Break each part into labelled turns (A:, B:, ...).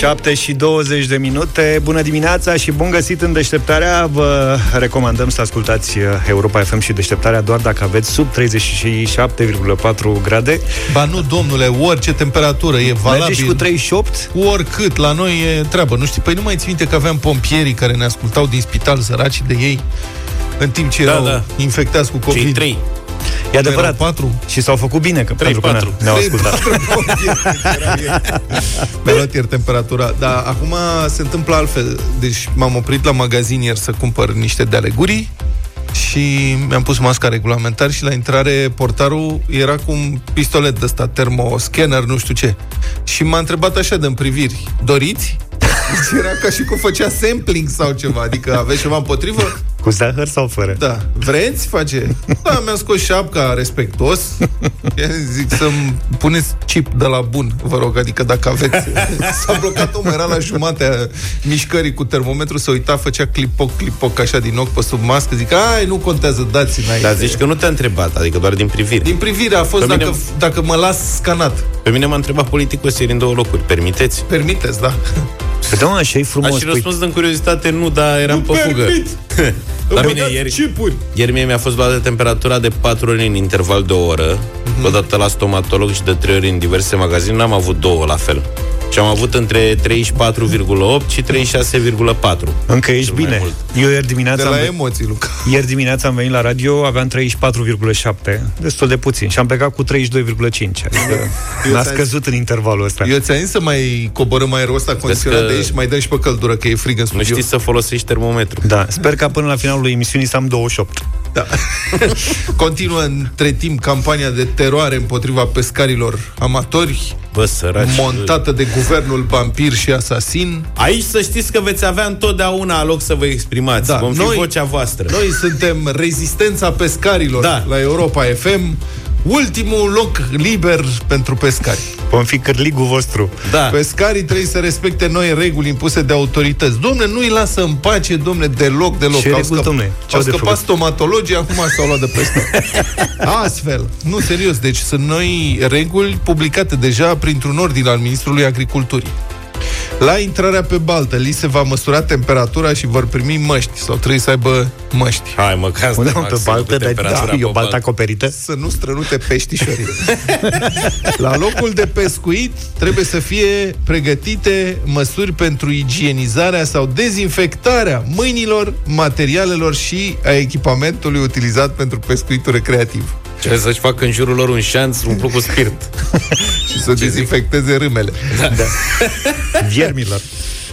A: 7 și 20 de minute. Bună dimineața și bun găsit în deșteptarea. Vă recomandăm să ascultați uh, Europa FM și deșteptarea doar dacă aveți sub 37,4 grade.
B: Ba nu, domnule, orice temperatură e valabil.
A: Mergeți cu 38?
B: Oricât, la noi e treabă. Nu știi, păi nu mai ți minte că aveam pompierii care ne ascultau din spital săraci de ei în timp ce
C: Da,
B: erau
C: da.
B: infectați cu
C: Cei
B: COVID.
C: trei.
A: E adevărat.
B: patru.
A: Și s-au făcut bine, că, pentru că
C: 3-4.
A: ne-au ascultat.
B: Mi-a luat ieri temperatura. Dar acum se întâmplă altfel. Deci m-am oprit la magazin ieri să cumpăr niște de aleguri și mi-am pus masca regulamentar și la intrare portarul era cu un pistolet de ăsta, termoscanner, nu știu ce. Și m-a întrebat așa de priviri, doriți? Deci era ca și cum făcea sampling sau ceva, adică aveți ceva împotrivă?
A: Cu zahăr sau fără?
B: Da. Vreți? Face. Da, mi-a scos șapca respectos. Zic să-mi puneți chip de la bun, vă rog, adică dacă aveți... S-a blocat omul, era la jumatea mișcării cu termometru, se uita, făcea clipoc, clipoc, așa din ochi pe sub mască. Zic, ai, nu contează, dați înainte.
C: Dar zici că nu te-a întrebat, adică doar din privire.
B: Din privire a fost
C: Pe mine-
B: dacă, dacă mă las scanat.
C: Pe mine m-a întrebat politicul seri în două locuri. Permiteți?
B: Permiteți, da?
A: Păi da, mă, așa e
C: Aș
A: frumos.
C: fi răspuns din curiozitate, nu, dar eram pe fugă. La mine ieri,
B: Chipuri.
C: ieri mie mi-a fost luată temperatura de 4 ori în interval de o oră,
B: Mhm.
C: o dată la stomatolog și de 3 ori în diverse magazine, n-am avut două la fel. Și am avut între 34,8 și 36,4.
A: Încă ești
C: Cel mai
A: bine.
C: mult.
A: Eu ieri
B: De
A: dimineața, am,
B: la
A: ve-
B: emoții, Luca.
A: ieri dimineața am venit la radio, aveam 34,7, destul de puțin, și am plecat cu 32,5. Adică
B: Eu
A: n-a
B: ți-am
A: scăzut în intervalul ăsta.
B: Eu ți-am zis să mai coborâm aerul ăsta condiționat
C: că-
B: de aici și mai dăm și pe căldură, că e frig în
C: Nu
B: studio.
C: știi să folosești termometru.
A: Da, sper ca până la finalul emisiunii să am 28.
B: Da. Continuă între timp campania de teroare împotriva pescarilor amatori,
C: Bă, săraci.
B: montată de guvernul vampir și asasin.
C: Aici să știți că veți avea întotdeauna loc să vă exprimați.
B: Da,
C: Da, Vom fi
B: noi-
C: vocea voastră.
B: Noi suntem rezistența pescarilor
C: Da.
B: la Europa FM, ultimul loc liber pentru pescari.
A: Vom fi cârligul vostru.
C: Da.
B: Pescarii trebuie să respecte noi reguli impuse de autorități. Domne, nu-i lasă în pace, domne, deloc, deloc.
A: Ce
B: Au
A: reguli, domne? Ce
B: Au
A: au de
B: scăpat
A: făcut?
B: stomatologii, acum s-au luat de pescar. Astfel, nu, serios, deci sunt noi reguli publicate deja printr-un ordin al Ministrului Agriculturii. La intrarea pe baltă, li se va măsura temperatura și vor primi măști sau trebuie să aibă măști.
C: Hai mă, că asta
A: Unde
C: e
A: am pe
C: maxim,
A: baltă,
C: cu
A: dar
C: temperatura
A: da, e o
C: pe
A: baltă acoperită?
B: Să nu strănute peștișorii. La locul de pescuit trebuie să fie pregătite măsuri pentru igienizarea sau dezinfectarea mâinilor, materialelor și a echipamentului utilizat pentru pescuitul recreativ.
C: Ce să-și facă în jurul lor un șanț umplu cu spirit.
B: Și să dezinfecteze râmele.
A: Viermilor.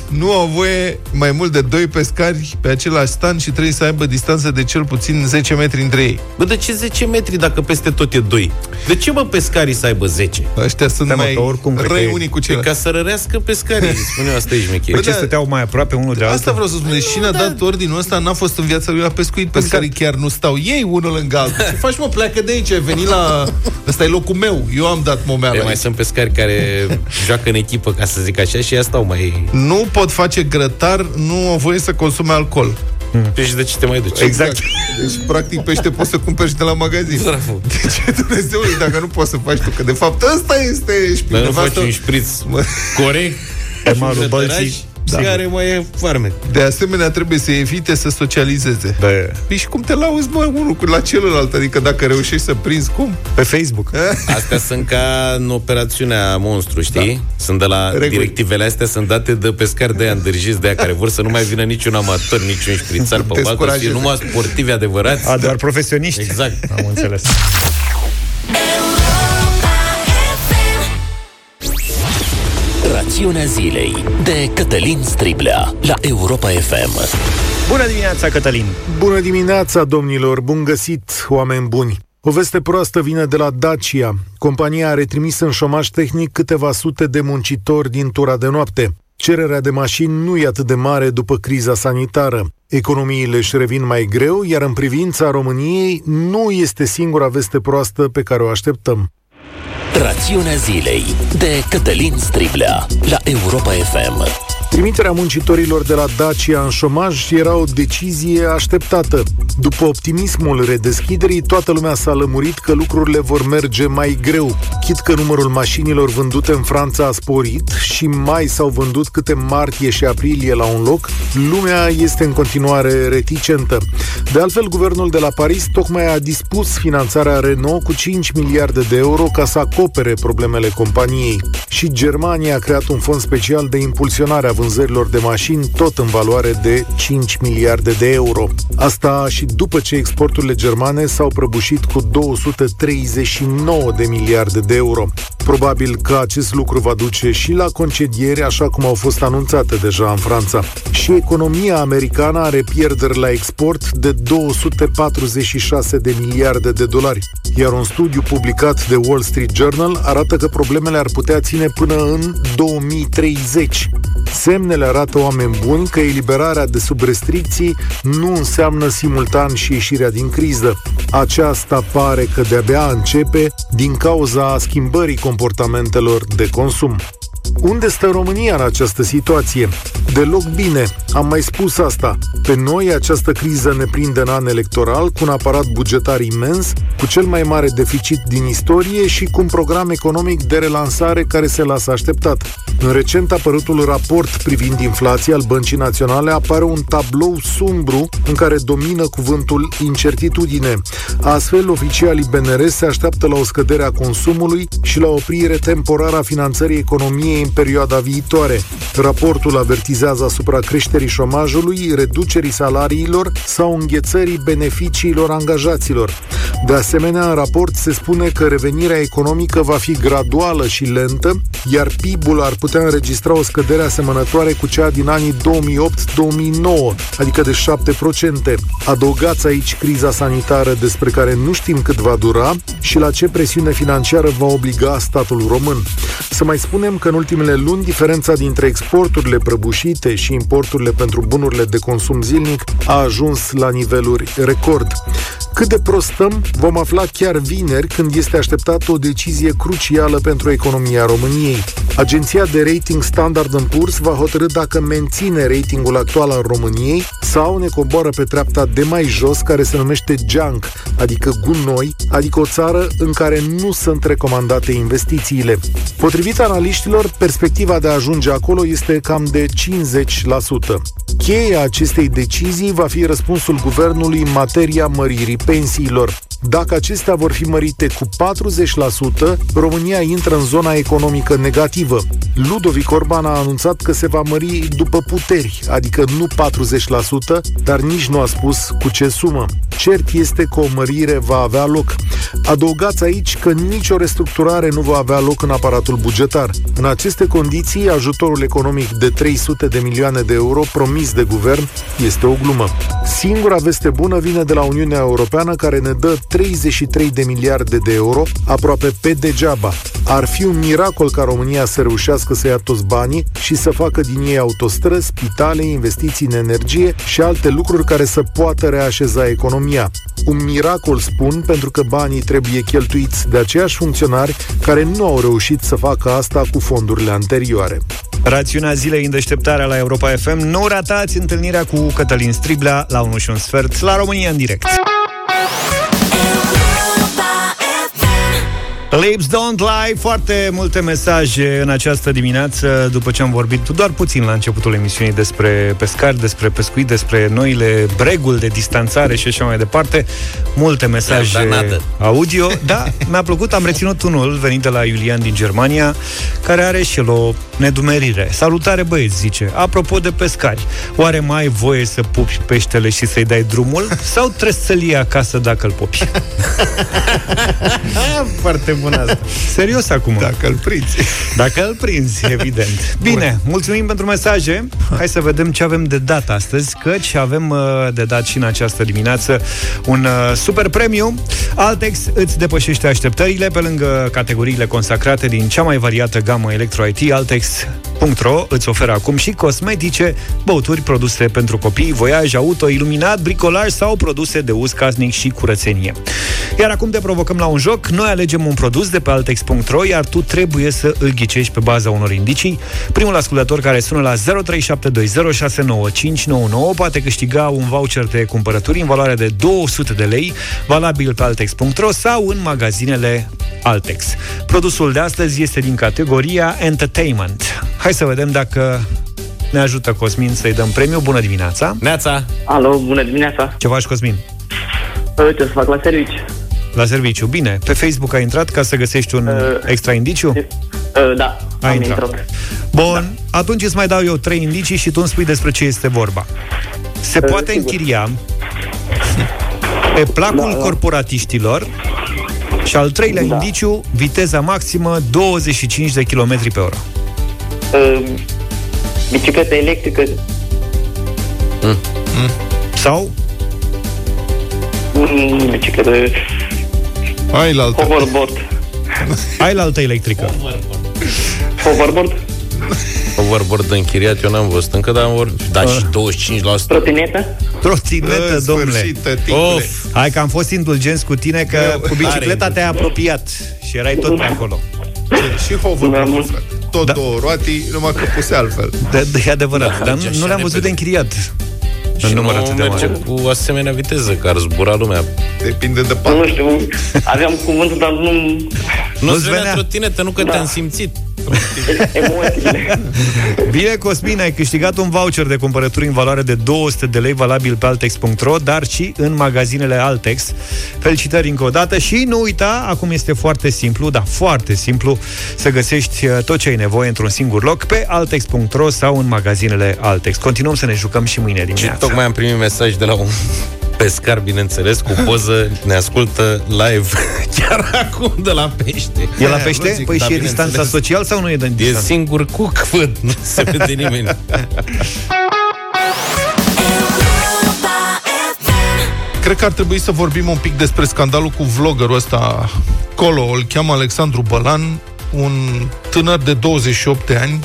B: Nu au voie mai mult de doi pescari pe același stand și trebuie să aibă distanță de cel puțin 10 metri între ei.
C: Bă, de ce 10 metri dacă peste tot e 2? De ce, mă, pescarii să aibă 10?
B: Ăștia sunt
A: Da, mă,
B: mai
A: că oricum cred
B: răi
A: că e-
B: unii cu
C: E
B: ceilalți.
C: ca să rărească pescarii, spune eu, asta e șmecherie.
A: Păi ce
B: da.
A: stăteau mai aproape unul de altul?
B: Asta vreau să spun. Deci cine a dat ordinul ăsta n-a fost în viața lui la pescuit. Pescarii chiar nu stau ei unul lângă altul. Ce faci, mă? Pleacă de aici. Ai venit la... Ăsta e locul meu. Eu am dat momeala.
C: E, mai
B: aici.
C: sunt pescari care joacă în echipă, ca să zic așa, și ea stau mai...
B: Nu pot face grătar, nu au voie să consume alcool.
C: Și de ce te mai duci?
B: Exact. Deci, practic, pește poți să cumperi și de la magazin.
C: Bravo.
B: De ce Dumnezeului, dacă nu poți să faci tu? Că de fapt ăsta este
C: Dar nu faci
B: nevastă-
C: un șpriț
B: Mă.
C: corect,
A: Pe malul
C: și
A: bălții.
C: Da. care mai e farme.
B: De asemenea, trebuie să evite să socializeze.
A: Pe,
B: Păi și cum te lauzi, mă, unul cu la celălalt? Adică dacă reușești să prinzi, cum?
A: pe Facebook.
C: Astea sunt ca în operațiunea Monstru, știi? Da. Sunt de la
B: Reguli.
C: directivele astea sunt date de pescari de aia îndrăjiți de aia care vor să nu mai vină niciun amator, niciun șprițar pe baltă, și
B: Descurajeze.
C: numai sportivi adevărați.
A: A, doar profesioniști.
C: Exact.
A: Am înțeles.
D: Rațiunea zilei de Cătălin Striblea la Europa FM.
A: Bună dimineața, Cătălin!
E: Bună dimineața, domnilor! Bun găsit, oameni buni! O veste proastă vine de la Dacia. Compania a retrimis în șomaj tehnic câteva sute de muncitori din tura de noapte. Cererea de mașini nu e atât de mare după criza sanitară. Economiile își revin mai greu, iar în privința României nu este singura veste proastă pe care o așteptăm.
D: Rațiunea zilei de Cătălin Striblea la Europa FM.
E: Trimiterea muncitorilor de la Dacia în șomaj era o decizie așteptată. După optimismul redeschiderii, toată lumea s-a lămurit că lucrurile vor merge mai greu. Chit că numărul mașinilor vândute în Franța a sporit și mai s-au vândut câte martie și aprilie la un loc, lumea este în continuare reticentă. De altfel, guvernul de la Paris tocmai a dispus finanțarea Renault cu 5 miliarde de euro ca să acopere problemele companiei. Și Germania a creat un fond special de impulsionare a vânzărilor de mașini, tot în valoare de 5 miliarde de euro. Asta și după ce exporturile germane s-au prăbușit cu 239 de miliarde de euro. Probabil că acest lucru va duce și la concedieri, așa cum au fost anunțate deja în Franța. Și economia americană are pierderi la export de 246 de miliarde de dolari. Iar un studiu publicat de Wall Street Journal arată că problemele ar putea ține până în 2030. Semnele arată oameni buni că eliberarea de sub restricții nu înseamnă simultan și ieșirea din criză. Aceasta pare că de-abia începe din cauza schimbării comportamentelor de consum. Unde stă România în această situație? Deloc bine. Am mai spus asta. Pe noi această criză ne prinde în an electoral, cu un aparat bugetar imens, cu cel mai mare deficit din istorie și cu un program economic de relansare care se lasă așteptat. În recent apărutul raport privind inflația al Băncii Naționale apare un tablou sumbru în care domină cuvântul incertitudine. Astfel, oficialii BNR se așteaptă la o scădere a consumului și la oprire temporară a finanțării economiei în perioada viitoare. Raportul avertizează asupra creșterii șomajului, reducerii salariilor sau înghețării beneficiilor angajaților. De asemenea, în raport se spune că revenirea economică va fi graduală și lentă, iar PIB-ul ar putea înregistra o scădere asemănătoare cu cea din anii 2008-2009, adică de 7%. Adăugați aici criza sanitară despre care nu știm cât va dura și la ce presiune financiară va obliga statul român. Să mai spunem că în ultimele luni diferența dintre exporturile prăbușite și importurile pentru bunurile de consum zilnic a ajuns la niveluri record. Cât de prostăm vom afla chiar vineri când este așteptată o decizie crucială pentru economia României. Agenția de rating Standard Poor's va hotărâ dacă menține ratingul actual al României sau ne coboară pe treapta de mai jos care se numește junk, adică gunoi, adică o țară în care nu sunt recomandate investițiile. Potrivit analiștilor, perspectiva de a ajunge acolo este cam de 50%. Cheia acestei decizii va fi răspunsul guvernului în materia măririi pensiilor. Dacă acestea vor fi mărite cu 40%, România intră în zona economică negativă. Ludovic Orban a anunțat că se va mări după puteri, adică nu 40%, dar nici nu a spus cu ce sumă. Cert este că o mărire va avea loc. Adăugați aici că nicio restructurare nu va avea loc în aparatul bugetar. În aceste condiții, ajutorul economic de 300 de milioane de euro promis de guvern este o glumă. Singura veste bună vine de la Uniunea Europeană care ne dă 33 de miliarde de euro, aproape pe degeaba. Ar fi un miracol ca România să reușească să ia toți banii și să facă din ei autostrăzi, spitale, investiții în energie și alte lucruri care să poată reașeza economia. Un miracol spun pentru că banii trebuie cheltuiți de aceiași funcționari care nu au reușit să facă asta cu fondurile anterioare.
A: Rațiunea zilei în deșteptarea la Europa FM. Nu ratați întâlnirea cu Cătălin Striblea la 1 și un sfert la România în direct. Lips Don't Lie, foarte multe mesaje în această dimineață după ce am vorbit doar puțin la începutul emisiunii despre pescari, despre pescuit, despre noile breguli de distanțare și așa mai departe. Multe mesaje
C: Da, da,
A: audio. Da, mi-a plăcut, am reținut unul venit de la Iulian din Germania, care are și el o nedumerire. Salutare băieți, zice. Apropo de pescari, oare mai ai voie să pupi peștele și să-i dai drumul? Sau trebuie să-l iei acasă dacă îl pupi?
C: Foarte bun asta.
A: Serios acum.
B: Dacă îl prinzi.
A: Dacă îl prinzi, evident. Bine, mulțumim pentru mesaje. Hai să vedem ce avem de dat astăzi, căci avem uh, de dat și în această dimineață un uh, super premiu. Altex îți depășește așteptările pe lângă categoriile consacrate din cea mai variată gamă electro-IT. Altex.ro îți oferă acum și cosmetice, băuturi, produse pentru copii, voiaj, auto, iluminat, bricolaj sau produse de uz casnic și curățenie. Iar acum te provocăm la un joc. Noi alegem un produs de pe altex.ro, iar tu trebuie să îl ghicești pe baza unor indicii. Primul ascultător care sună la 0372069599 poate câștiga un voucher de cumpărături în valoare de 200 de lei, valabil pe altex.ro sau în magazinele Altex. Produsul de astăzi este din categoria Entertainment. Hai să vedem dacă ne ajută Cosmin să-i dăm premiu. Bună dimineața!
C: Neața!
F: Alo, bună dimineața!
A: Ce faci, Cosmin?
F: Ce să fac la serviciu?
A: La serviciu. Bine. Pe Facebook ai intrat ca să găsești un uh, extra indiciu? Uh,
F: da,
A: ai am intrat. intrat. Bun. Da. Atunci îți mai dau eu trei indicii și tu îmi spui despre ce este vorba. Se uh, poate sigur. închiria pe placul da, da. corporatiștilor și al treilea da. indiciu, viteza maximă 25 de km pe oră.
F: Uh, bicicletă electrică.
A: Mm. Mm. Sau?
F: Mm, bicicletă...
B: Ai la altă.
F: Hoverboard.
A: Ai la altă electrică.
F: Hoverboard.
C: Hoverboard închiriat, eu n-am văzut încă, dar am vor... Da, uh. și 25%.
F: Trotinetă?
A: Trotinetă, domnule. Of. Hai că am fost indulgenți cu tine, că eu, cu bicicleta te-ai apropiat și erai tot pe acolo.
B: Și hoverboard, tot da. două roati, numai că puse altfel.
A: Da, e adevărat, da, dar nu le-am văzut de închiriat.
C: Și nu merge cu asemenea viteză, că ar zbura lumea.
B: Depinde de pat.
F: Nu știu, aveam cuvântul, dar nu...
C: Nu-ți venea trotinetă, nu că da. te-am simțit.
A: Bine, Cosmin, ai câștigat un voucher de cumpărături în valoare de 200 de lei, valabil pe altex.ro, dar și în magazinele Altex. Felicitări încă o dată și nu uita, acum este foarte simplu, dar foarte simplu, să găsești uh, tot ce ai nevoie într-un singur loc pe altex.ro sau în magazinele Altex. Continuăm să ne jucăm și mâine dimineața. Și
C: tocmai am primit mesaj de la un pescar, bineînțeles, cu poză, ne ascultă live chiar acum de la pește.
A: E la pește? Logic, păi da, și e distanța social sau nu e de
C: distanță? E singur cuc, văd, nu se vede nimeni.
B: Cred că ar trebui să vorbim un pic despre scandalul cu vloggerul ăsta Colo, îl cheamă Alexandru Bălan, un tânăr de 28 de ani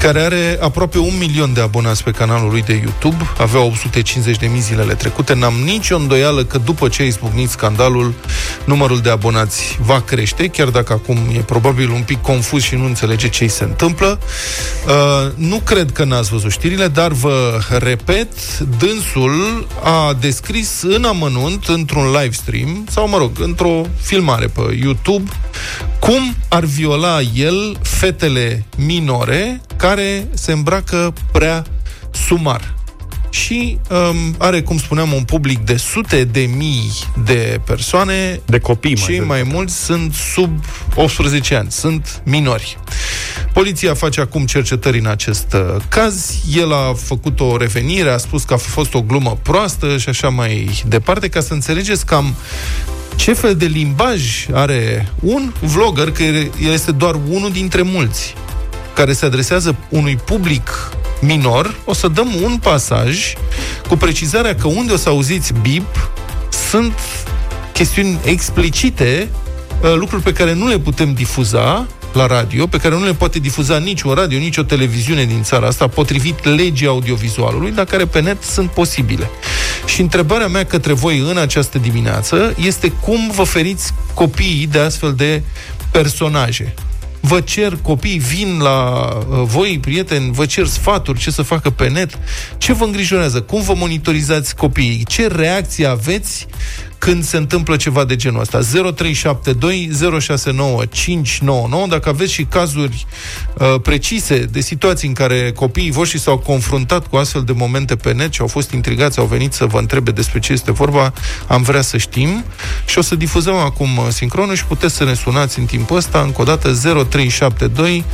B: care are aproape un milion de abonați pe canalul lui de YouTube, avea 850 de mii zilele trecute. N-am nicio îndoială că după ce a izbucnit scandalul, numărul de abonați va crește, chiar dacă acum e probabil un pic confuz și nu înțelege ce îi se întâmplă. Uh, nu cred că n-ați văzut știrile, dar vă repet, dânsul a descris în amănunt, într-un live stream, sau mă rog, într-o filmare pe YouTube, cum ar viola el fetele minore care se îmbracă prea sumar. Și um, are, cum spuneam, un public de sute de mii de persoane.
A: De copii,
B: Cei mai, mai mulți sunt sub 18 ani, sunt minori. Poliția face acum cercetări în acest uh, caz. El a făcut o revenire, a spus că a fost o glumă proastă și așa mai departe, ca să înțelegeți cam ce fel de limbaj are un vlogger, că el este doar unul dintre mulți care se adresează unui public minor, o să dăm un pasaj cu precizarea că unde o să auziți bip sunt chestiuni explicite, uh, lucruri pe care nu le putem difuza la radio, pe care nu le poate difuza nici o radio, nici o televiziune din țara asta, potrivit legii audiovizualului, dar care pe net sunt posibile. Și întrebarea mea către voi în această dimineață este cum vă feriți copiii de astfel de personaje vă cer copii, vin la uh, voi, prieteni, vă cer sfaturi, ce să facă pe net, ce vă îngrijorează, cum vă monitorizați copiii, ce reacție aveți când se întâmplă ceva de genul ăsta. 0372 069 599, dacă aveți și cazuri uh, precise de situații în care copiii voștri s-au confruntat cu astfel de momente pe net și au fost intrigați, au venit să vă întrebe despre ce este vorba, am vrea să știm. Și o să difuzăm acum uh, sincronul și puteți să ne sunați în timpul ăsta, încă o dată 0372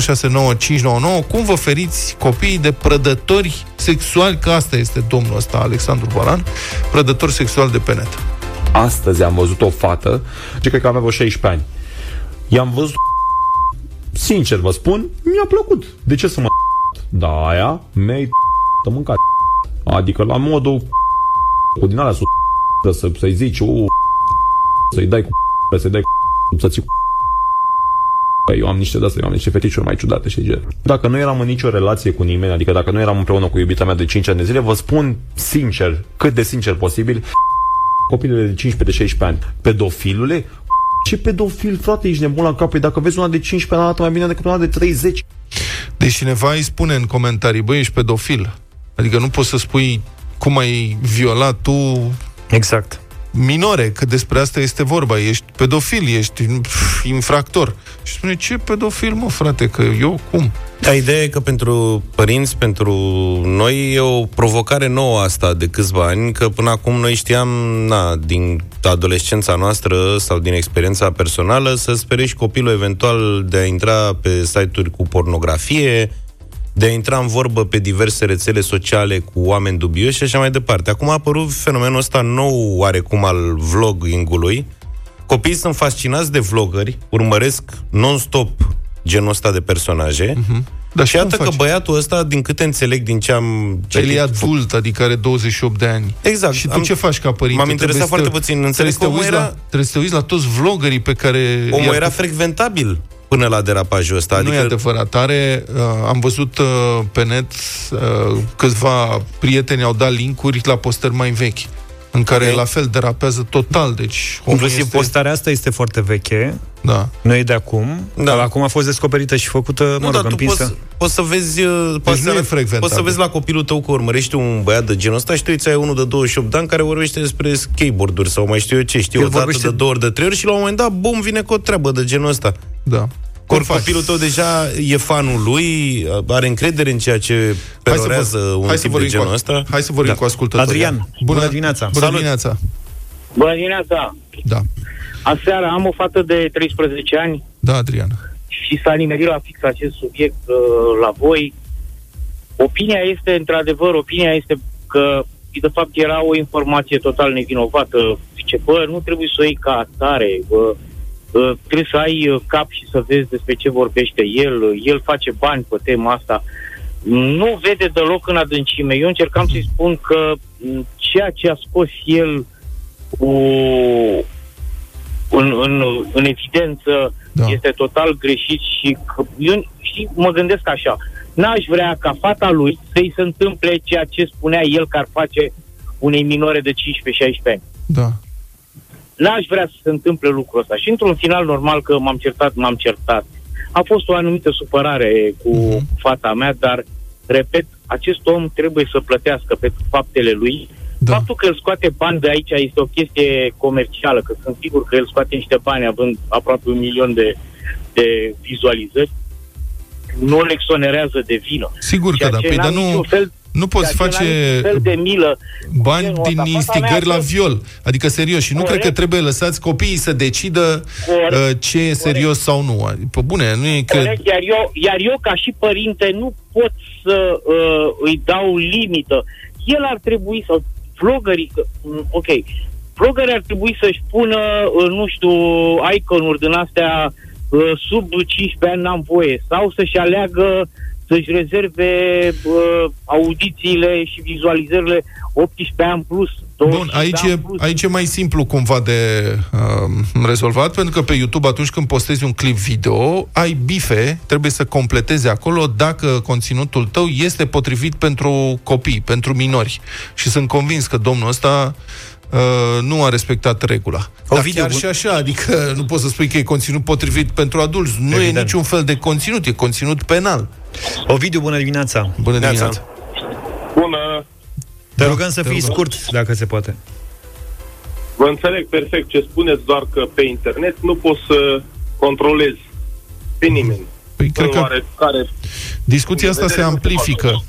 B: 069 599, cum vă feriți copiii de prădători sexuali, că asta este domnul ăsta, Alexandru Balan, prădător sexual de pe net.
G: Astăzi am văzut o fată, ce cred că avea vreo 16 ani. I-am văzut sincer vă spun, mi-a plăcut. De ce să mă Da, aia, mei să mâncat. Adică la modul cu din alea să, să-i zici, u, să-i dai cu să-i dai cu să ții cu eu am niște de eu am niște feticiuri mai ciudate și gen. Dacă nu eram în nicio relație cu nimeni, adică dacă nu eram împreună cu iubita mea de 5 ani de zile, vă spun sincer, cât de sincer posibil, copilele de 15, de 16 ani. Pedofilule? Ce pedofil, frate, ești nebun la cap? Păi dacă vezi una de 15 ani, arată mai bine decât una de 30.
B: Deci cineva îi spune în comentarii, băi, ești pedofil. Adică nu poți să spui cum ai violat tu
A: Exact.
B: minore, că despre asta este vorba. Ești pedofil, ești pf, infractor. Și spune, ce pedofil, mă, frate, că eu cum?
C: Da, ideea e că pentru părinți, pentru noi, e o provocare nouă asta de câțiva ani, că până acum noi știam, na, din adolescența noastră sau din experiența personală, să sperești copilul eventual de a intra pe site-uri cu pornografie, de a intra în vorbă pe diverse rețele sociale cu oameni dubioși și așa mai departe. Acum a apărut fenomenul ăsta nou, oarecum, al vlogging-ului. Copiii sunt fascinați de vloggeri, urmăresc non-stop genul ăsta de personaje.
B: Dar
C: Și iată că băiatul ăsta, din câte înțeleg din ce am
B: El
C: citit,
B: e adult, adică are 28 de ani.
C: Exact.
B: Și tu
C: Am-
B: ce faci ca părinte?
C: m-am interesat
B: Trebuie să
C: foarte puțin. Înțeleg
B: Trebuie să, te
C: că omul
B: uiți
C: era-
B: la, trebuie să te uiți la toți vloggerii pe care...
C: omul
B: i-a
C: era frecventabil până la derapajul ăsta.
B: Nu e
C: Adică
B: adevărat. Are, uh, am văzut uh, pe net uh, câțiva prieteni au dat linkuri la postări mai vechi în care
C: Ok.
B: la fel derapează total. Deci omul
A: Inclusiv
B: este...
A: postarea asta este foarte veche,
B: Da.
A: nu e de acum,
C: Da.
A: dar acum a fost descoperită și făcută, mă
C: nu,
A: rog,
C: dar tu
A: împinsă.
C: poți, poți să vezi uh, poți,
B: nu e
C: să,
B: frecventabil.
C: poți să vezi la copilul tău că urmărește un băiat de genul ăsta și tu îți ai unul de 28 de ani care vorbește despre skateboard-uri sau mai știu eu ce, știu,
A: El
C: o dată
A: vorbește-
C: de două ori, de trei ori și la un moment dat, bum, vine cu o treabă de genul ăsta.
B: Da.
C: Ori
B: faci?
C: copilul tău deja e fanul lui, are încredere în ceea ce
B: Hai să,
C: perorează
B: vor,
C: un
B: hai să
C: tip de
B: vorbim
C: genul
B: cu,
C: ăsta.
B: Hai să vorbim
A: Da.
B: cu ascultătorii.
A: Adrian, bună dimineața.
B: Bună
C: Salut.
B: dimineața.
F: Bună dimineața!
B: Da.
F: Aseară am o fată de 13 ani
B: Da, Adrian.
F: și s-a nimerit la fix acest subiect uh, la voi. Opinia este, într-adevăr, opinia este că de fapt era o informație total nevinovată. Zice, bă, nu trebuie să o iei ca atare, bă, uh, trebuie să ai uh, cap și să vezi despre ce vorbește el, uh, el face bani pe tema asta. Nu vede deloc în adâncime. Eu încercam să-i spun că m, ceea ce a scos el cu în, în, în evidență
B: Da.
F: da. este total greșit și că, eu și mă gândesc așa, n-aș vrea ca fata lui să-i se întâmple ceea ce spunea el că ar face unei minore de 15-16 ani.
B: Da.
F: N-aș vrea să se întâmple lucrul ăsta. Și într-un final normal că m-am certat, m-am certat. A fost o anumită supărare cu
B: Mhm.
F: fata mea, dar, repet, acest om trebuie să plătească pe faptele lui.
B: Da.
F: Da. Faptul că el scoate bani de aici este o chestie comercială, că sunt sigur că el scoate niște bani având aproape un milion de, de vizualizări, nu îl exonerează de vină.
B: Sigur că
F: Ceea
B: da.
F: ce
B: Păi, dar
F: n-am
B: nu,
F: niciun fel,
B: nu poți
F: ceea ce n-am
B: face
F: niciun fel de milă.
B: bani
F: genul
B: din
F: ăsta. Fata
B: instigări
F: mea
B: la
F: a-
B: viol. Adică serios. Și nu
F: Corect.
B: cred că trebuie lăsați copiii să decidă
F: Corect.
B: uh, ce e serios sau nu. Pe bune, nu e cred...
F: Corect, iar eu, iar eu ca și părinte nu pot să uh, îi dau limită. El ar trebui, sau vlogării, că- mm, ok, vlogării ar trebui să-și pună, uh, nu știu, icon-uri din astea uh, sub 15 ani n-am voie, sau să-și aleagă să-și rezerve uh, audițiile și vizualizările 18 ani plus.
B: Bun,
F: 25
B: aici
F: ani
B: e,
F: plus.
B: aici e mai simplu cumva de uh, rezolvat, pentru că pe YouTube atunci când postezi un clip video, ai bife, trebuie să completezi acolo dacă conținutul tău este potrivit pentru copii, pentru minori. Și sunt convins că domnul ăsta uh, nu a respectat regula. Dar
A: Ovidiu,
B: chiar
A: bun-
B: și așa, adică nu poți să spui că e conținut potrivit pentru adulți. Nu
A: Evident.
B: e niciun fel de conținut, e conținut penal.
A: Ovidiu, bună dimineața.
B: Bună
C: Neața.
B: dimineața!
H: Bună,
A: Te rugăm să
B: te
A: fii
B: rugăm.
A: scurt, dacă se poate.
H: vă înțeleg perfect ce spuneți, doar că pe internet nu poți să controlezi pe nimeni.
B: Păi cred
H: În
B: că
H: oarecare
B: discuția
H: punct de
B: asta se
H: vedere, nu se
B: amplifică.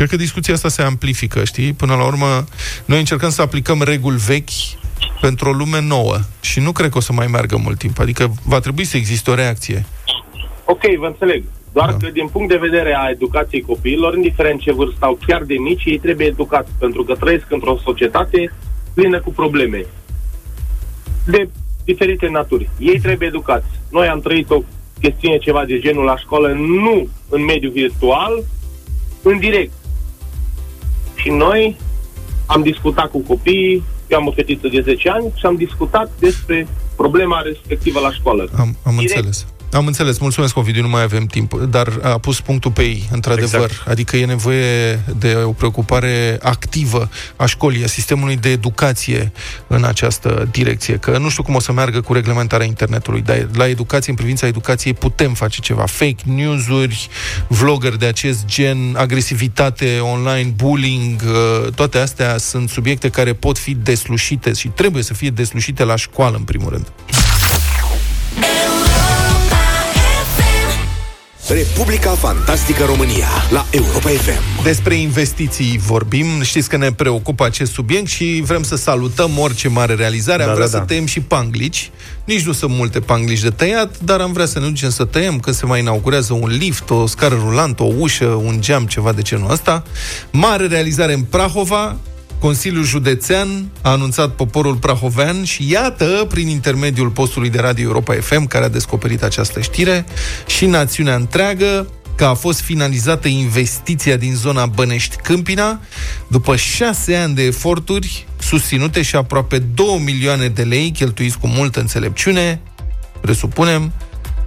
H: Poate.
B: Cred că discuția asta se amplifică, știi? Până la urmă, noi încercăm să aplicăm reguli vechi pentru o lume nouă și nu cred că o să mai meargă mult timp. Adică va trebui să existe o reacție.
H: Ok, vă înțeleg. Doar
B: Da.
H: că din punct de vedere a educației copiilor, indiferent ce vârstă au, chiar de mici, ei trebuie educați, pentru că trăiesc într-o societate plină cu probleme de diferite naturi. Ei trebuie educați. Noi am trăit o chestiune ceva de genul la școală, nu în mediul virtual, în direct. Și noi am discutat cu copiii, eu am o fetiță de 10 ani și am discutat despre problema respectivă la școală.
B: Am, am
H: Direct.
B: înțeles. Am înțeles. Mulțumesc, Ovidiu, nu mai avem timp. Dar a pus punctul pe ei, într-adevăr.
A: Exact.
B: Adică e nevoie de o preocupare activă a școlii, a sistemului de educație în această direcție. Că nu știu cum o să meargă cu reglementarea internetului, dar la educație, în privința educației, putem face ceva. Fake news-uri, vlogger de acest gen, agresivitate online, bullying, uh, toate astea sunt subiecte care pot fi deslușite și trebuie să fie deslușite la școală, în primul rând.
I: Republica Fantastică România la Europa FM.
B: Despre investiții vorbim, știți că ne preocupă acest subiect și vrem să salutăm orice mare realizare. Am
A: Da,
B: vrea
A: da,
B: să
A: da.
B: tăiem și panglici. Nici nu sunt multe panglici de tăiat, dar am vrea să ne ducem să tăiem când se mai inaugurează un lift, o scară rulantă, o ușă, un geam, ceva de genul ăsta. Mare realizare în Prahova, Consiliul Județean a anunțat poporul prahovean și iată, prin intermediul postului de radio Europa FM, care a descoperit această știre, și națiunea întreagă, că a fost finalizată investiția din zona Bănești-Câmpina, după șase ani de eforturi susținute și aproape 2 milioane de lei cheltuiți cu multă înțelepciune, presupunem,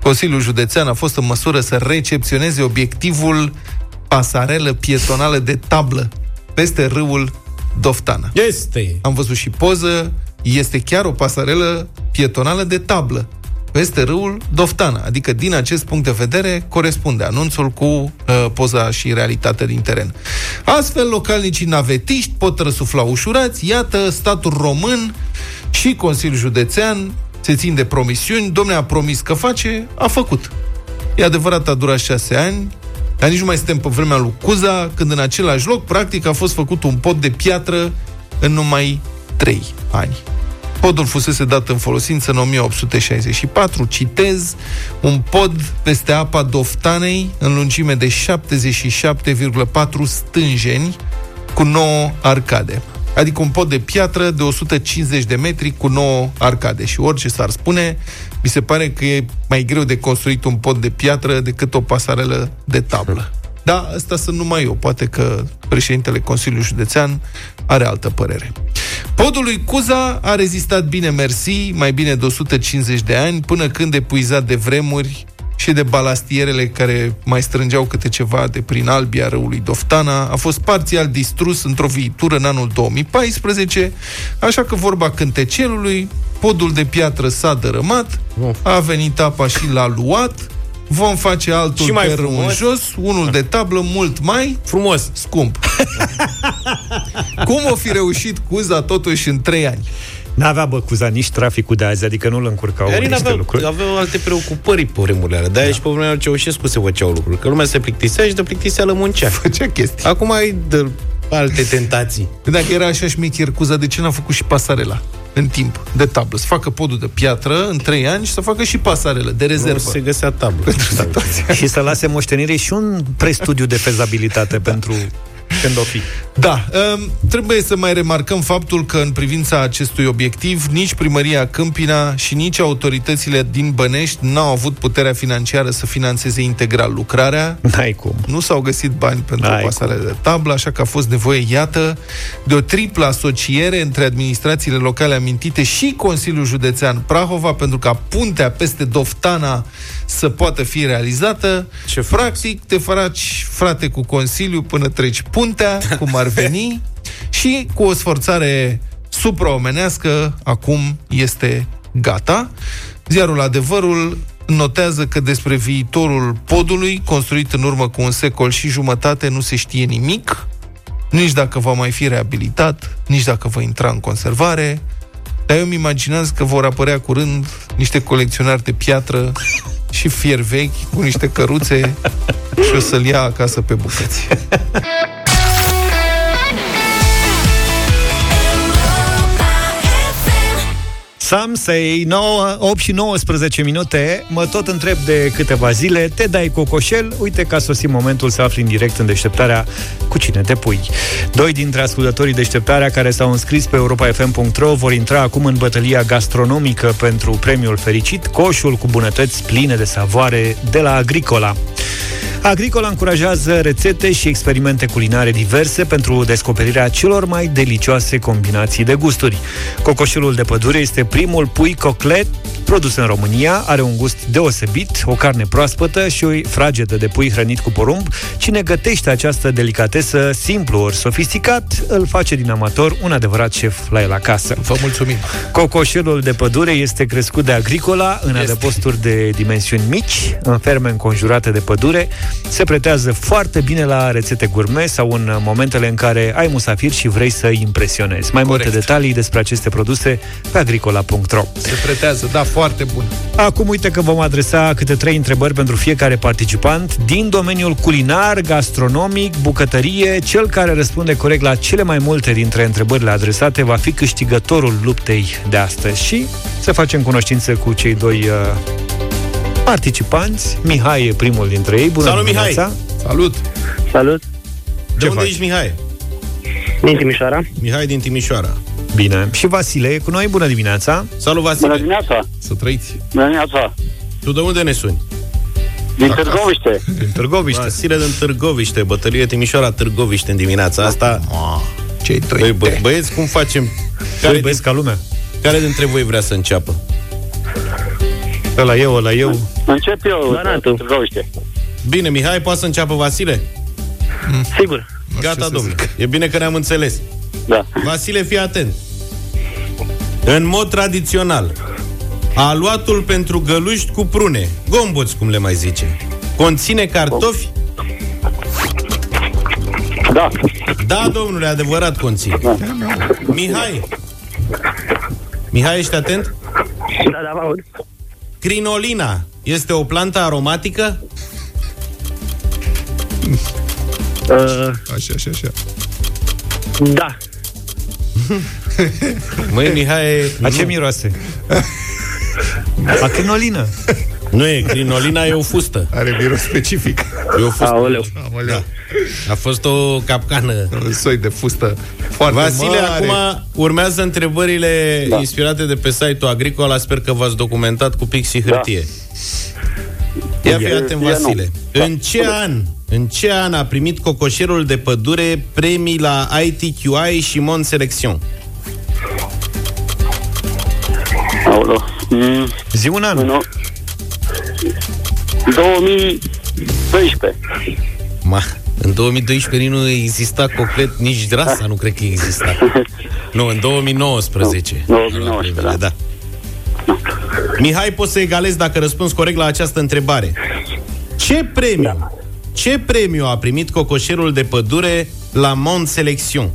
B: Consiliul Județean a fost în măsură să recepționeze obiectivul pasarelă pietonală de tablă peste râul Doftana.
C: Este.
B: Am văzut și poză, este chiar o pasarelă pietonală de tablă peste râul Doftana. Adică, din acest punct de vedere, corespunde anunțul cu uh, poza și realitatea din teren. Astfel, localnicii navetiști pot răsufla ușurați. Iată, statul român și Consiliul Județean se țin de promisiuni. Domne a promis că face, a făcut. E adevărat, a durat șase ani, dar nici nu mai suntem pe vremea lui Cuza, când în același loc, practic, a fost făcut un pod de piatră în numai trei ani. Podul fusese dat în folosință în 1864, citez, un pod peste apa Doftanei în lungime de 77,4 stânjeni cu 9 arcade. Adică un pod de piatră de 150 de metri cu 9 arcade. Și orice s-ar spune, mi se pare că e mai greu de construit un pod de piatră decât o pasarelă de tablă. Da, asta sunt numai eu. Poate că președintele Consiliului Județean are altă părere. Podul lui Cuza a rezistat bine mersi, mai bine de 150 de ani, până când epuizat de vremuri și de balastierele care mai strângeau câte ceva de prin albia râului Doftana, a fost parțial distrus într-o viitură în anul 2014, așa că vorba cântecelului, podul de piatră s-a dărâmat, a venit apa și l-a luat, vom face altul
C: Și mai
B: pe râu în
C: frumos.
B: jos, unul de tablă mult mai
C: Frumos.
B: scump. Cum o fi reușit Cuza totuși în trei ani?
A: N-avea băcuza nici traficul de azi, adică nu-l încurcau
C: Iar
A: niște
C: aveau,
A: lucruri.
C: aveau alte preocupări pe vremurile alea. De-aia da. și pe vremea lui Ceaușescu se făceau lucruri. Că lumea se plictisea și de plictiseală muncea.
B: Făcea chestii.
C: Acum ai de alte tentații.
B: Dacă era așa șmecher Cuza, de ce n-a făcut și pasarela în timp, de tablă? Să facă podul de piatră în trei ani și să facă și pasarelă de
C: Nu
B: rezervă.
C: se găsea tablă.
A: Și să lase moștenire și un prestudiu de fezabilitate pentru când o fi.
B: Da, um, trebuie să mai remarcăm faptul că în privința acestui obiectiv, nici primăria Câmpina și nici autoritățile din Bănești n-au avut puterea financiară să financeze integral lucrarea.
A: N-ai cum.
B: Nu s-au găsit bani pentru
A: N-ai
B: pasarele de tablă, așa că a fost nevoie, iată, de o triplă asociere între administrațiile locale amintite și Consiliul Județean Prahova, pentru ca puntea peste Doftana să poată fi realizată.
C: Ce frumos.
B: Practic, te faci frate cu Consiliu până treci puntea, cum ar veni, și cu o sforțare supraomenească, acum este gata. Ziarul Adevărul notează că despre viitorul podului, construit în urmă cu un secol și jumătate, nu se știe nimic, nici dacă va mai fi reabilitat, nici dacă va intra în conservare, dar eu îmi imaginez că vor apărea curând niște colecționari de piatră și fier vechi cu niște căruțe și o să-l ia acasă pe bucăți.
A: Some say 9, 8 și 19 minute Mă tot întreb de câteva zile Te dai cocoșel? Uite că a sosit momentul să afli în direct în deșteptarea Cu cine te pui Doi dintre ascultătorii deșteptarea Care s-au înscris pe europa.fm.ro Vor intra acum în bătălia gastronomică Pentru premiul fericit Coșul cu bunătăți pline de savoare De la Agricola Agricola încurajează rețete și experimente culinare diverse pentru descoperirea celor mai delicioase combinații de gusturi. Cocoșelul de pădure este primul pui coclet Produs în România, are un gust deosebit, o carne proaspătă și o fragedă de pui hrănit cu porumb. Cine gătește această delicatesă simplu ori sofisticat, îl face din amator un adevărat șef la el acasă.
B: Vă mulțumim.
A: Cocoșelul de pădure este crescut de agricola în adăposturi de dimensiuni mici, în ferme înconjurate de pădure. Se pretează foarte bine la rețete gourmet sau în momentele în care ai musafir și vrei să îi impresionezi. Mai
B: Corect.
A: multe detalii despre aceste produse pe agricola.ro.
B: Se pretează, da, foarte bun.
A: Acum uite că vom adresa câte trei întrebări pentru fiecare participant din domeniul culinar, gastronomic, bucătărie. Cel care răspunde corect la cele mai multe dintre întrebările adresate va fi câștigătorul luptei de astăzi și să facem cunoștință cu cei doi uh, participanți. Mihai e primul dintre ei. Bună
C: Salut, Mihai!
A: dimineața!
B: Salut!
J: Salut,
C: De
A: Ce
C: unde
A: faci?
C: ești, Mihai?
J: din Timișoara.
C: Mihai din Timișoara.
A: Bine. Și Vasile e cu noi. Bună dimineața!
C: Salut,
J: Bună
C: Vasile.
J: dimineața!
B: Să trăiți.
J: Bună dimineața!
C: Tu de unde ne suni?
J: Din Târgoviște.
A: Din Târgoviște.
C: Vasile din Târgoviște, bătălie Timișoara Târgoviște în dimineața asta.
B: Cei doi.
C: Băi, bă, băieți, cum facem? Care,
A: Care
C: din,
A: băieți ca lumea?
C: care dintre voi vrea să înceapă?
A: Ăla eu, ăla eu.
J: Încep eu, Banatul. Târgoviște.
C: Bine, Mihai, poate să înceapă Vasile?
J: Sigur.
C: Gata, domnule. E bine că ne-am înțeles.
J: Da.
C: Vasile, fii atent. În mod tradițional, aluatul pentru găluști cu prune, gomboți, cum le mai zice, conține cartofi?
J: Da.
C: Da, domnule, adevărat conține. Mihai. Mihai, ești atent?
J: Da, da, vă aud.
C: Crinolina este o plantă aromatică?
J: Uh,
B: Așa, așa, așa.
J: Da.
C: Măi, Mihai,
A: A ce miroase? A crinolină.
C: nu e, crinolina e o fustă.
B: Are miros specific.
C: E o fustă.
J: Aoleu.
B: Aoleu.
C: A fost o capcană.
B: Un soi de fustă foarte
C: Vasile,
B: mare.
C: acum urmează întrebările da. inspirate de pe site-ul Agricola. Sper că v-ați documentat cu pix și hârtie. Da. Ia fi atent,
J: Eu nu.
C: Vasile. În ce an, în ce an a primit cocoșerul de pădure premii la ITQI și Mon Selection?
J: Aoleu. Mm,
A: Zi un an.
J: nu. 2012.
C: Ma, în 2012 nu exista complet nici rasa, nu cred că exista. Nu, în 2019.
J: Nu, 2019,
C: A luat premiile, da. Mihai, poți să egalezi dacă răspunzi corect la această întrebare. Ce premiu? Ce premiu a primit cocoșerul de pădure la Mont Selection?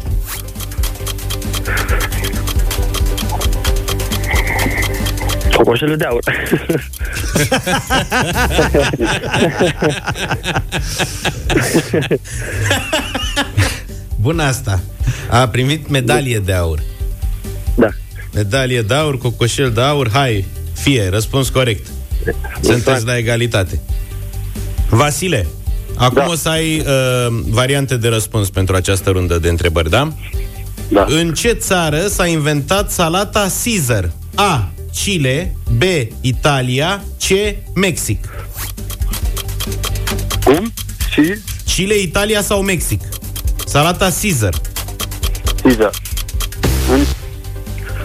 J: Cocoșelul de aur.
C: Bun asta. A primit medalie de aur.
J: da.
C: Medalie de aur, cocoșel de aur, hai, fie, răspuns corect. Sunteți la egalitate. Vasile, acum
J: Da.
C: o să ai uh, variante de răspuns pentru această rundă de întrebări, da?
J: Da.
C: În ce țară s-a inventat salata Caesar? A. Chile B. Italia C. Mexic
J: Cum? Și?
C: Chile, Italia sau Mexic? Salata Caesar
J: Caesar. În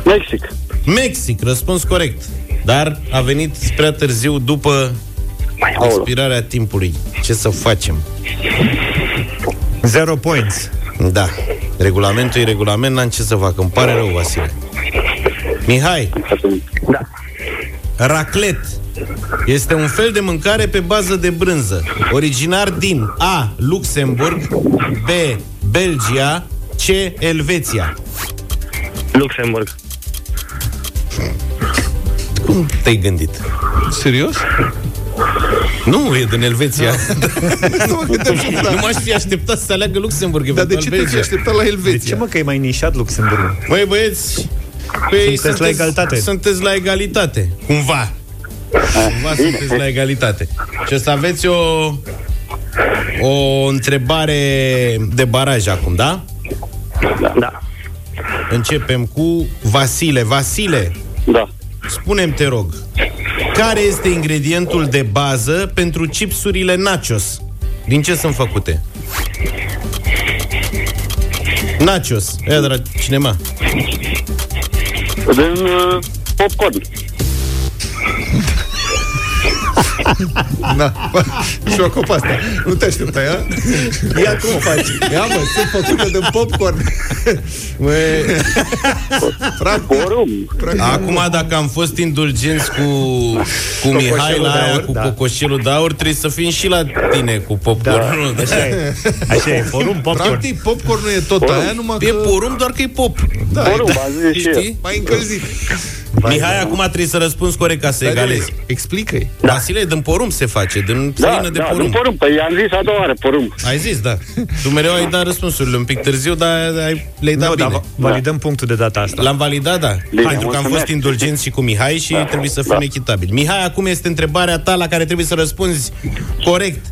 J: Mexic.
C: Mexic, răspuns corect Dar a venit prea târziu după
J: Mai aoleu.
C: expirarea timpului Ce să facem?
A: Zero points.
C: Da, regulamentul e regulament N-am ce să fac, îmi pare rău, Vasile Mihai,
J: Da.
C: Raclet este un fel de mâncare pe bază de brânză, originar din A. Luxemburg, B. Belgia, C. Elveția.
J: Luxemburg.
C: Cum te-ai gândit?
B: Serios?
C: Nu, e din Elveția.
B: Nu mă gândeam și
C: nu m-aș fi așteptat să aleagă Luxemburg,
B: Dar de
C: eventual
B: ce te-ai
C: Belgia.
B: așteptat la
A: De ce
B: Elveția?
A: mă că e mai nișat Luxemburg?
C: Măi, băieți, păi
A: Sunteți la egalitate.
C: Sunteți la egalitate. Cumva. Cumva sunteți la egalitate. Și o să aveți o o întrebare de baraj acum, da?
J: Da.
C: Începem cu Vasile. Vasile,
J: Da.
C: spune-mi, te rog, care este ingredientul de bază pentru chipsurile nachos? Din ce sunt făcute? Nachos. Ia de la cinema.
J: Din uh, popcorn.
B: Da. Șoc pe asta. Nu te aștepta, ia?
A: Ia cum o faci?
B: Ia, mă, sunt făcute de popcorn.
C: Măi,
B: Practic,
J: Porum.
C: Acum, dacă am fost indulgenți cu, cu Mihai la
A: de
C: aia,
A: aur,
C: cu
A: da.
C: cocoșelul de aur, trebuie să fim și la tine cu popcornul. Da.
A: Așa e. Așa e. Forum popcorn.
B: practic popcornul e tot aia, numai
C: E
B: că...
C: porum, doar că e pop.
B: Da,
J: Porum,
B: da,
J: a zis și el.
C: Știi?
B: mai încălzit.
C: Mihai, acum trebuie să răspunzi corect ca să egalezi.
B: Explică-i.
C: Da. Vasile, din porum se face, din
J: Da,
C: făină de
J: da,
C: porum.
J: nu porum. Păi am zis a doua oară, porum.
C: Ai zis, da. Tu mereu ai dat răspunsurile un pic târziu, dar ai, le-ai dat
A: Nu,
C: bine.
A: dar va- validăm punctul de data asta.
C: L-am validat, da.
J: Bine,
C: Pentru că am
J: mulțumesc.
C: fost indulgenți și cu Mihai și trebuie să fim
J: da.
C: echitabili. Mihai, acum este întrebarea ta la care trebuie să răspunzi corect.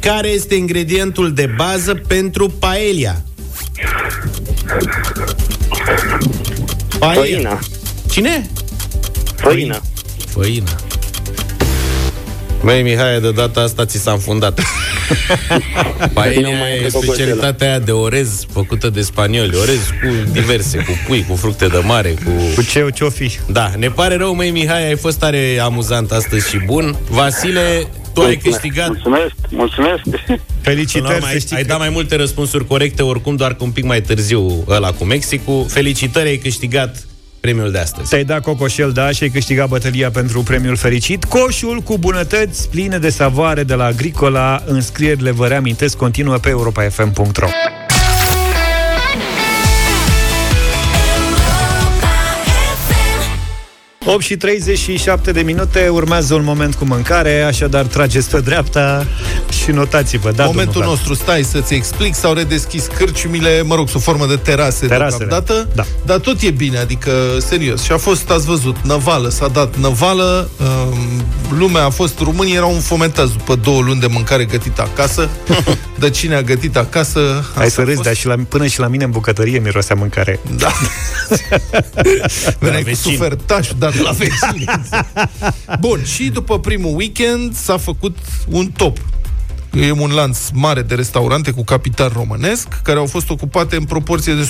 C: Care este ingredientul de bază pentru paella? Paella.
J: Făina.
C: Cine?
J: Făina.
C: Făina. Măi, Mihai, de data asta ți s-a înfundat. Paella
J: Nu mai
C: e
J: e
C: specialitatea aia de orez făcută de spanioli. Orez cu diverse, cu pui, cu fructe de mare, cu...
A: Cu ce ce-o fi?
C: Da, ne pare rău, măi, Mihai, ai fost tare amuzant astăzi și bun. Vasile, tu ai câștigat.
J: Mulțumesc, mulțumesc.
C: Până la
A: Felicitări,
C: urmă,
A: să
C: ai,
A: știi
C: ai
A: că-
C: dat mai multe răspunsuri corecte, oricum doar că un pic mai târziu ăla cu Mexicul. Felicitări, ai câștigat premiul de astăzi.
A: Ți-ai dat cocoșel, da, și ai câștigat bătălia pentru premiul fericit. Coșul cu bunătăți pline de savoare de la Agricola. Înscrierile, vă reamintesc, continuă pe europafm.ro 8 și 37 de minute, urmează un moment cu mâncare, așadar trageți pe dreapta și notați-vă. Da,
B: Momentul
A: domnul
B: nostru, stai să-ți explic, s-au redeschis cârciumile, mă rog, sub formă de terase
A: Terasele,
B: deocamdată,
A: da.
B: dar tot e bine, adică, serios. Și a fost, ați văzut, năvală, s-a dat năvală, um, lumea a fost, românii erau înfomentați după două luni de mâncare gătită acasă, de cine a gătit acasă,
A: Hai
B: asta
A: să
B: a
A: râzi,
B: fost.
A: dar și la, până și la mine în bucătărie mirosea mâncare.
B: Da. Veneai cu
C: vecini.
B: sufertașul dat la vecini. Bun, și după primul weekend s-a făcut un top. E un lanț mare de restaurante cu capital românesc, care au fost ocupate în proporție de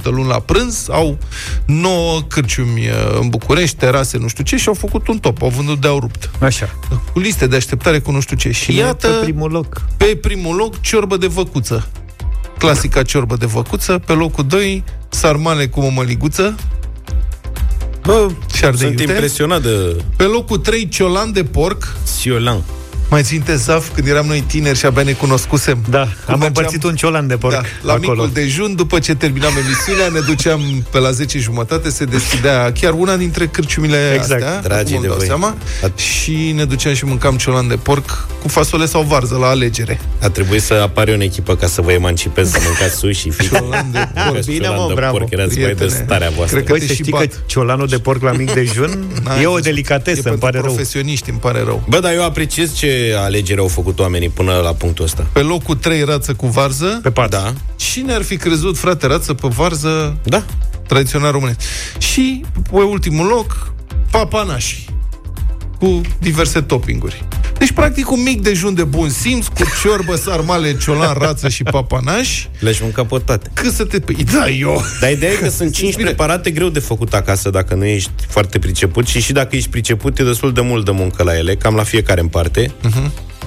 B: 100% luni la prânz, au 9 cârciumi uh, în București, terase, nu știu ce, și au făcut un top, au vândut de-au rupt.
A: Așa.
B: Cu liste de așteptare cu nu știu ce. Și
A: Cine e
B: iată,
A: pe primul loc.
B: pe primul loc, ciorbă de văcuță. Clasica ciorbă de văcuță. Pe locul 2, sarmale cu mămăliguță.
C: Bă,
B: Și ardei
C: sunt
B: iute.
C: impresionat de
B: Pe locul 3, ciolan de porc.
C: Siolan.
B: Mai ținte Zaf când eram noi tineri și abia ne cunoscusem.
A: Da, am
B: mergeam-
A: împărțit un ciolan de porc
B: Da, la
A: acolo.
B: micul dejun, după ce terminam emisiunea, ne duceam pe la 10 jumătate, se deschidea chiar una dintre cârciumile
A: Exact.
B: astea,
C: Dragii
B: acum îmi
C: de
B: dau
C: voi.
B: seama,
C: At-
B: și ne duceam și mâncam ciolan de porc cu fasole sau varză la alegere.
C: A trebuit să apare în echipă ca să vă emancipez, să mâncați sushi, fi.
B: Ciolan de porc.
A: Bine, mă,
C: Ciolan de
A: bravo.
C: porc, erați mai de
B: Prietene,
C: starea voastră.
B: cred că
A: Băi,
B: te
A: să
B: și
A: știi
B: bat.
A: că ciolanul de porc la mic dejun
B: N-ai
A: e o
B: văzut.
A: delicatesă,
B: e
A: îmi pare
B: pentru
A: rău.
B: profesioniști, îmi pare rău.
C: Bă, dar eu apreciez ce alegeri au făcut oamenii până la punctul ăsta.
B: Pe locul 3 rață cu varză.
A: Pe pat.
C: Da,
B: Cine ar fi crezut, frate, rață pe varză
C: da.
B: tradițional românesc? Și pe ultimul loc, papanași cu diverse toppinguri. Deci, practic, un mic dejun de bun simț cu ciorbă, sarmale, ciolan, rață și papanași.
C: Le-aș mânca pe toate.
B: Cât să te... Păi, da, eu...
C: Dar ideea e că sunt 5
B: Bine.
C: preparate greu de făcut acasă dacă nu ești foarte priceput și și dacă ești priceput e destul de mult de muncă la ele, cam la fiecare în parte.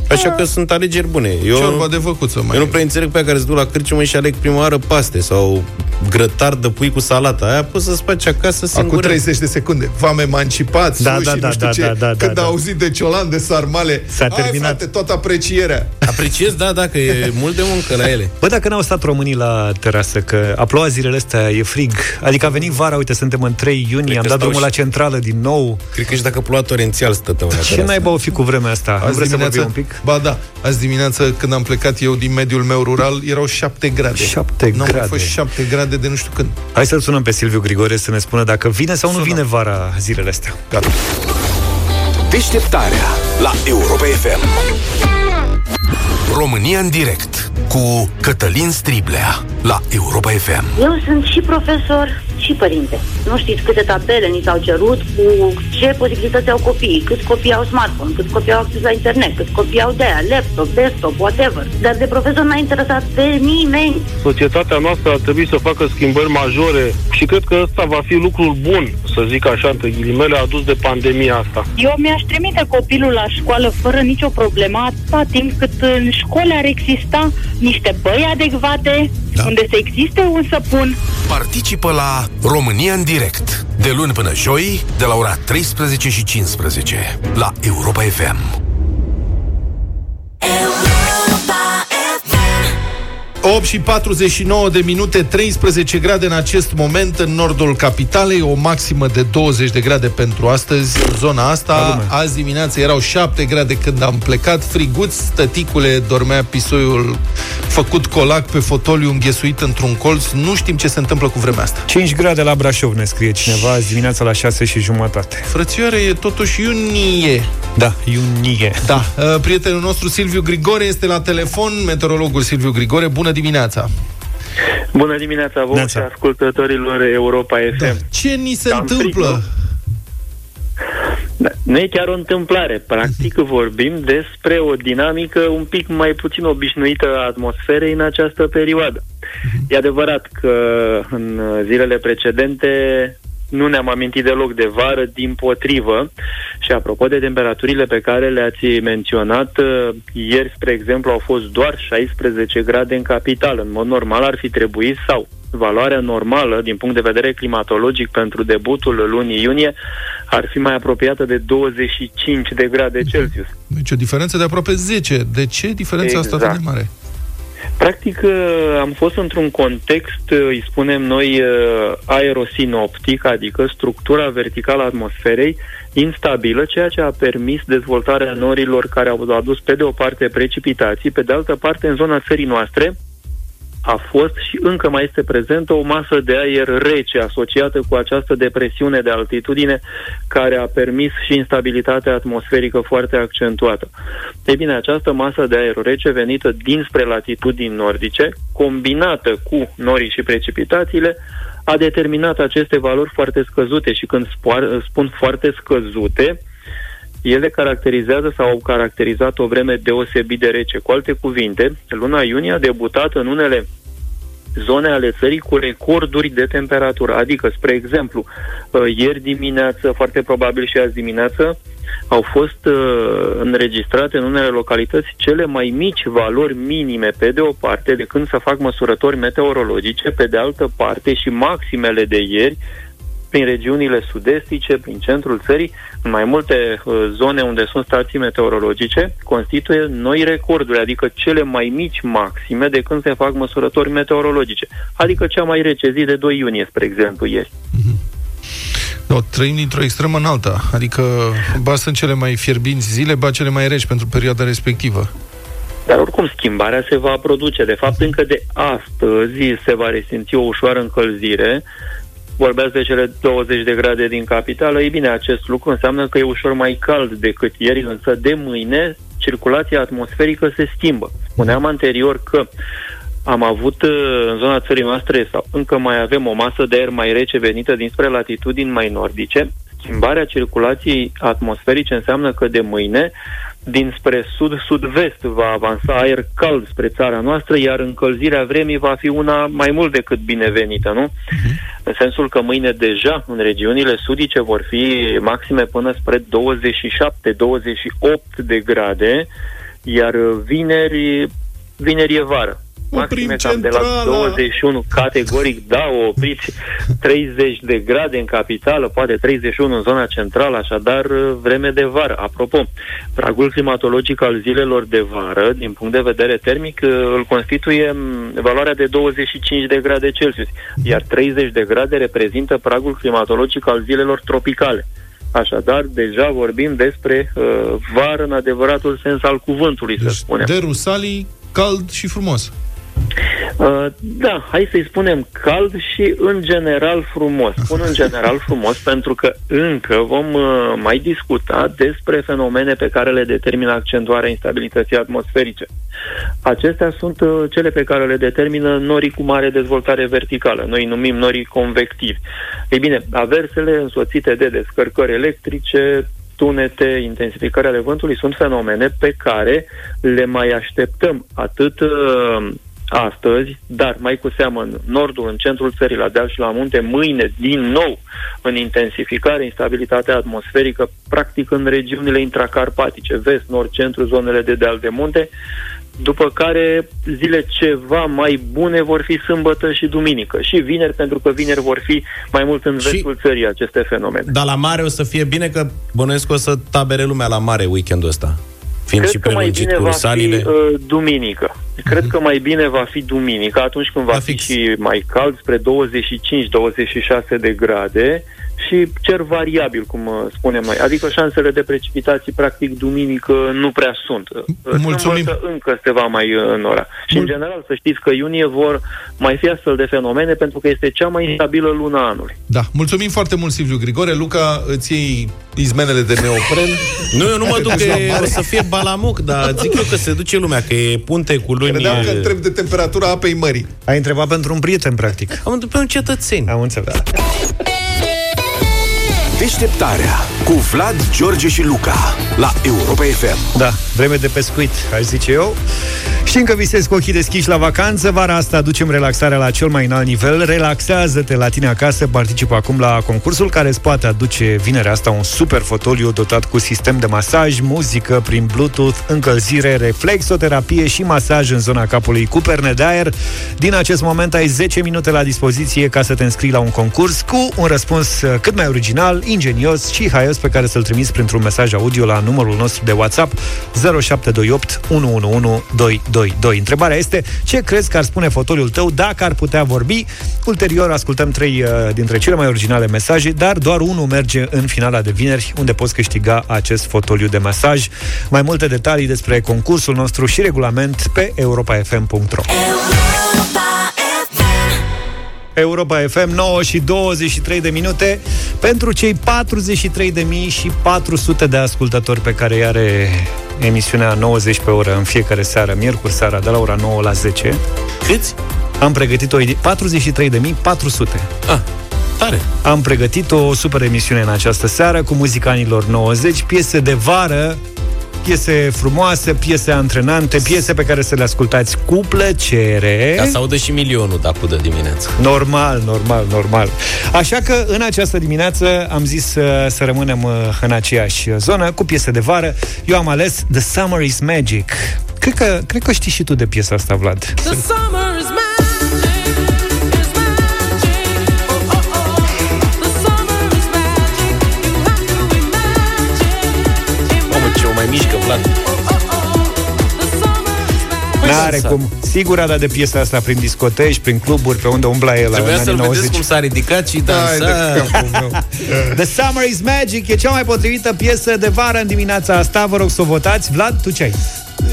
C: Așa că sunt alegeri bune. Eu,
B: Ciorba de văcuță mai
C: eu nu prea înțeleg pe aia care se duc la cârciumă și aleg prima oară paste sau grătar de pui cu salata. Aia poți să-ți faci acasă
B: Acum
C: singur.
B: 30 de secunde. V-am emancipat,
A: Da,
B: sushi,
A: da,
B: nu
A: da,
B: știu
A: da,
B: ce.
A: da, da,
B: Când
A: da,
B: a
A: da.
B: auzit de ciolan, de sarmale,
A: S-a
B: hai,
A: terminat.
B: frate, toată aprecierea.
C: Apreciez, da, da, că e mult de muncă la ele.
A: Bă, dacă n-au stat românii la terasă, că a plouat zilele astea, e frig. Adică a venit vara, uite, suntem în 3 iunie,
C: Cred
A: am
C: că
A: dat
C: stau
A: drumul
C: și-
A: la centrală din nou.
C: Cred că și dacă ploua torențial stăteau la
A: Ce
C: terasă.
A: naiba o fi cu vremea asta? Nu vreți să vorbim un pic?
B: Ba da, azi dimineață când am plecat eu din mediul meu rural, erau 7 grade.
A: 7
B: Nu au mai
A: grade.
B: fost 7 grade de nu știu când.
A: Hai să-l sunăm pe Silviu Grigore să ne spună dacă vine sau nu
B: Sunăm.
A: vine vara zilele astea.
B: Gata.
I: Deșteptarea la Europa FM. România în direct cu Cătălin Striblea la Europa FM.
K: Eu sunt și profesor și părinte. Nu știți câte tabele ni s-au cerut, cu ce posibilități au copiii, câți copii au smartphone, câți copii au acces la internet, câți copii au de aia, laptop, desktop, whatever. Dar de profesor n-a interesat pe nimeni.
H: Societatea noastră ar trebui să facă schimbări majore și cred că ăsta va fi lucrul bun, să zic așa, între ghilimele, adus de pandemia asta.
K: Eu mi-aș trimite copilul la școală fără nicio problemă, atâta timp cât în școală ar exista niște băi adecvate, da. unde să existe un săpun.
I: Participă la România în direct de luni până joi de la ora 13 și 15 la Europa FM.
B: 8 și 49 de minute, 13 grade în acest moment în nordul capitalei, o maximă de 20 de grade pentru astăzi în zona asta. Azi dimineața erau 7 grade când am plecat, friguț, tăticule dormea pisoiul făcut colac pe fotoliu înghesuit într-un colț. Nu știm ce se întâmplă cu vremea asta.
A: 5 grade la Brașov, ne scrie cineva, azi dimineața la 6 și jumătate.
B: Frățioare, e totuși iunie.
A: Da, iunie.
B: Da, uh, prietenul nostru Silviu Grigore este la telefon, meteorologul Silviu Grigore. Bună dimineața!
L: Bună dimineața vouă și ascultătorilor Europa FM. Da.
B: Ce ni se Am întâmplă?
L: Da, nu e chiar o întâmplare. Practic vorbim despre o dinamică un pic mai puțin obișnuită a atmosferei în această perioadă. E adevărat că în zilele precedente nu ne-am amintit deloc de vară, din potrivă. Și apropo de temperaturile pe care le-ați menționat, uh, ieri, spre exemplu, au fost doar 16 grade în capitală. În mod normal ar fi trebuit sau valoarea normală din punct de vedere climatologic pentru debutul lunii iunie ar fi mai apropiată de 25 de grade Celsius.
B: Deci o diferență de aproape 10. De ce diferența exact. asta atât de mare?
L: Practic uh, am fost într-un context, uh, îi spunem noi, uh, aerosinoptic, adică structura verticală a atmosferei instabilă, ceea ce a permis dezvoltarea norilor care au adus pe de o parte precipitații, pe de altă parte în zona țării noastre, a fost și încă mai este prezentă o masă de aer rece asociată cu această depresiune de altitudine care a permis și instabilitatea atmosferică foarte accentuată. Ei bine, această masă de aer rece venită dinspre latitudini nordice, combinată cu norii și precipitațiile, a determinat aceste valori foarte scăzute și când spun foarte scăzute, ele caracterizează sau au caracterizat o vreme deosebit de rece. Cu alte cuvinte, luna iunie a debutat în unele zone ale țării cu recorduri de temperatură. Adică, spre exemplu, uh, ieri dimineață, foarte probabil și azi dimineață, au fost uh, înregistrate în unele localități cele mai mici valori minime, pe de o parte, de când să fac măsurători meteorologice, pe de altă parte și maximele de ieri, prin regiunile sudestice, prin centrul țării, în mai multe uh, zone unde sunt stații meteorologice, constituie noi recorduri, adică cele mai mici maxime de când se fac măsurători meteorologice, adică cea mai rece zi de 2 iunie, spre exemplu, ieri. Mm-hmm.
B: No, trăim dintr-o extremă în alta, adică ba sunt cele mai fierbinți zile, ba cele mai reci pentru perioada respectivă.
L: Dar oricum schimbarea se va produce. De fapt, încă de astăzi se va resimți o ușoară încălzire, vorbeați de cele 20 de grade din capitală, ei bine, acest lucru înseamnă că e ușor mai cald decât ieri, însă de mâine circulația atmosferică se schimbă. Spuneam anterior că am avut uh, în zona țării noastre, sau încă mai avem o masă de aer mai rece venită dinspre latitudini mai nordice. Schimbarea circulației atmosferice înseamnă că de mâine dinspre sud-sud-vest va avansa aer cald spre țara noastră, iar încălzirea vremii va fi una mai mult decât binevenită, nu? Uh-huh. În sensul că mâine deja în regiunile sudice vor fi maxime până spre 27-28 de grade, iar vineri, vineri e vară maxime cam de la 21, categoric, da, o opriți 30 de grade în capitală, poate 31 în zona centrală, așadar vreme de vară. Apropo, pragul climatologic al zilelor de vară, din punct de vedere termic, îl constituie valoarea de 25 de grade Celsius, iar 30 de grade reprezintă pragul climatologic al zilelor tropicale. Așadar, deja vorbim despre uh, vară în adevăratul sens al cuvântului,
B: deci,
L: să spunem.
B: De Rusalii, cald și frumos.
L: Uh, da, hai să-i spunem cald și în general frumos. Spun în general frumos pentru că încă vom uh, mai discuta despre fenomene pe care le determină accentuarea instabilității atmosferice. Acestea sunt uh, cele pe care le determină norii cu mare dezvoltare verticală. Noi îi numim norii convectivi. Ei bine, aversele însoțite de descărcări electrice, tunete, intensificarea ale vântului sunt fenomene pe care le mai așteptăm atât uh, astăzi, dar mai cu seamă în nordul, în centrul țării, la deal și la munte, mâine, din nou, în intensificare, instabilitatea atmosferică, practic în regiunile intracarpatice, vest, nord, centru, zonele de deal de munte, după care zile ceva mai bune vor fi sâmbătă și duminică și vineri, pentru că vineri vor fi mai mult în vestul și... țării aceste fenomene.
C: Dar la mare o să fie bine că bănuiesc că o să tabere lumea la mare weekendul ăsta. Fiind
L: Cred
C: și
L: că mai bine va
C: salile.
L: fi uh, duminică. Cred uh-huh. că mai bine va fi duminică, atunci când va
C: La
L: fi
C: fix.
L: și mai cald, spre 25-26 de grade și cer variabil, cum uh, spunem noi. Adică șansele de precipitații, practic, duminică nu prea sunt. Uh,
B: Mulțumim.
L: Sâmbătă încă se va mai uh, înora. Și, în general, să știți că iunie vor mai fi astfel de fenomene, pentru că este cea mai instabilă luna anului.
B: Da, mulțumim foarte mult, Silviu Grigore. Luca, îți iei izmenele de neopren.
C: Nu, eu nu mă
B: Te
C: duc,
B: duci la
C: că
B: mare.
C: o să fie balamuc, dar zic eu că se duce lumea, că e punte cu luni.
B: Credeam că întreb de temperatura apei mării.
A: Ai întrebat pentru un prieten, practic.
C: Am întrebat pe un cetățeni.
A: Am înțeles.
I: Deșteptarea cu Vlad, George și Luca la Europa FM.
A: Da, vreme de pescuit, aș zice eu. Știm că visezi cu ochii deschiși la vacanță, vara asta aducem relaxarea la cel mai înalt nivel. Relaxează-te la tine acasă, participă acum la concursul care îți poate aduce vinerea asta un super fotoliu dotat cu sistem de masaj, muzică prin Bluetooth, încălzire, reflexoterapie și masaj în zona capului cu perne de aer. Din acest moment ai 10 minute la dispoziție ca să te înscrii la un concurs cu un răspuns uh, cât mai original, ingenios și haios pe care să-l trimiți printr-un mesaj audio la numărul nostru de WhatsApp 0728 111 222. Întrebarea este ce crezi că ar spune fotoliul tău dacă ar putea vorbi? Ulterior ascultăm trei uh, dintre cele mai originale mesaje, dar doar unul merge în finala de vineri, unde poți câștiga acest fotoliu de mesaj. Mai multe detalii despre concursul nostru și regulament pe europafm.ro Europa FM 9 și 23 de minute pentru cei 43 de mii și 400 de ascultători pe care îi are emisiunea 90 pe oră în fiecare seară, miercuri seara, de la ora 9 la 10.
C: Câți?
A: Am pregătit o edi- 43 de mii 400.
C: Ah, tare.
A: Am pregătit o super emisiune în această seară cu muzica anilor 90, piese de vară, piese frumoase, piese antrenante, piese pe care să le ascultați cu plăcere.
C: Ca să audă și milionul dacă de dimineață.
A: Normal, normal, normal. Așa că în această dimineață am zis să, să rămânem uh, în aceeași zonă cu piese de vară. Eu am ales The Summer is Magic. Cred că, cred că știi și tu de piesa asta, Vlad.
C: Mamă,
A: N-are
C: să-
A: cum. Sigur a dat de piesa asta prin discoteci, prin cluburi, pe unde umbla el la
C: Trebuia
A: în
C: să-l
A: anii
C: vedeți
A: 90.
C: cum s-a ridicat și
B: Hai de
C: dansa.
B: capul meu.
A: The Summer is Magic e cea mai potrivită piesă de vară în dimineața asta. Vă rog să o votați. Vlad, tu ce ai?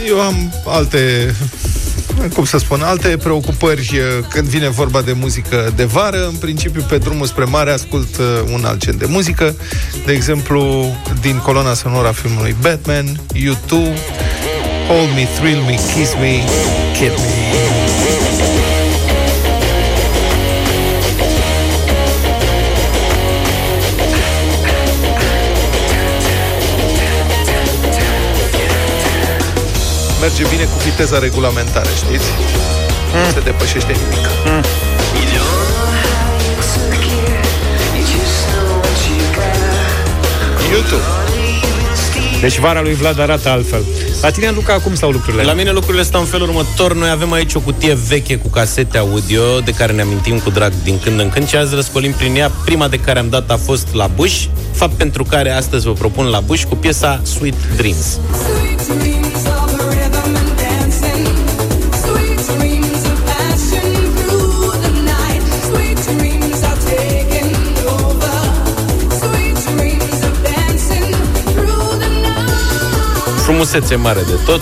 B: Eu am alte cum să spun, alte preocupări eh, când vine vorba de muzică de vară. În principiu, pe drumul spre mare ascult eh, un alt gen de muzică. De exemplu, din coloana sonoră a filmului Batman, U2, Hold Me, Thrill Me, Kiss Me, Kid Me. Merge bine cu viteza regulamentară, știți? Nu se depășește nimic. YouTube.
A: Deci vara lui Vlad arată altfel. La tine, Luca, cum stau lucrurile?
C: La mine lucrurile stau în felul următor. Noi avem aici o cutie veche cu casete audio de care ne amintim cu drag din când în când și azi răscolim prin ea. Prima de care am dat a fost la Bush, fapt pentru care astăzi vă propun la Bush cu piesa Sweet Dreams. Frumusețe mare de tot.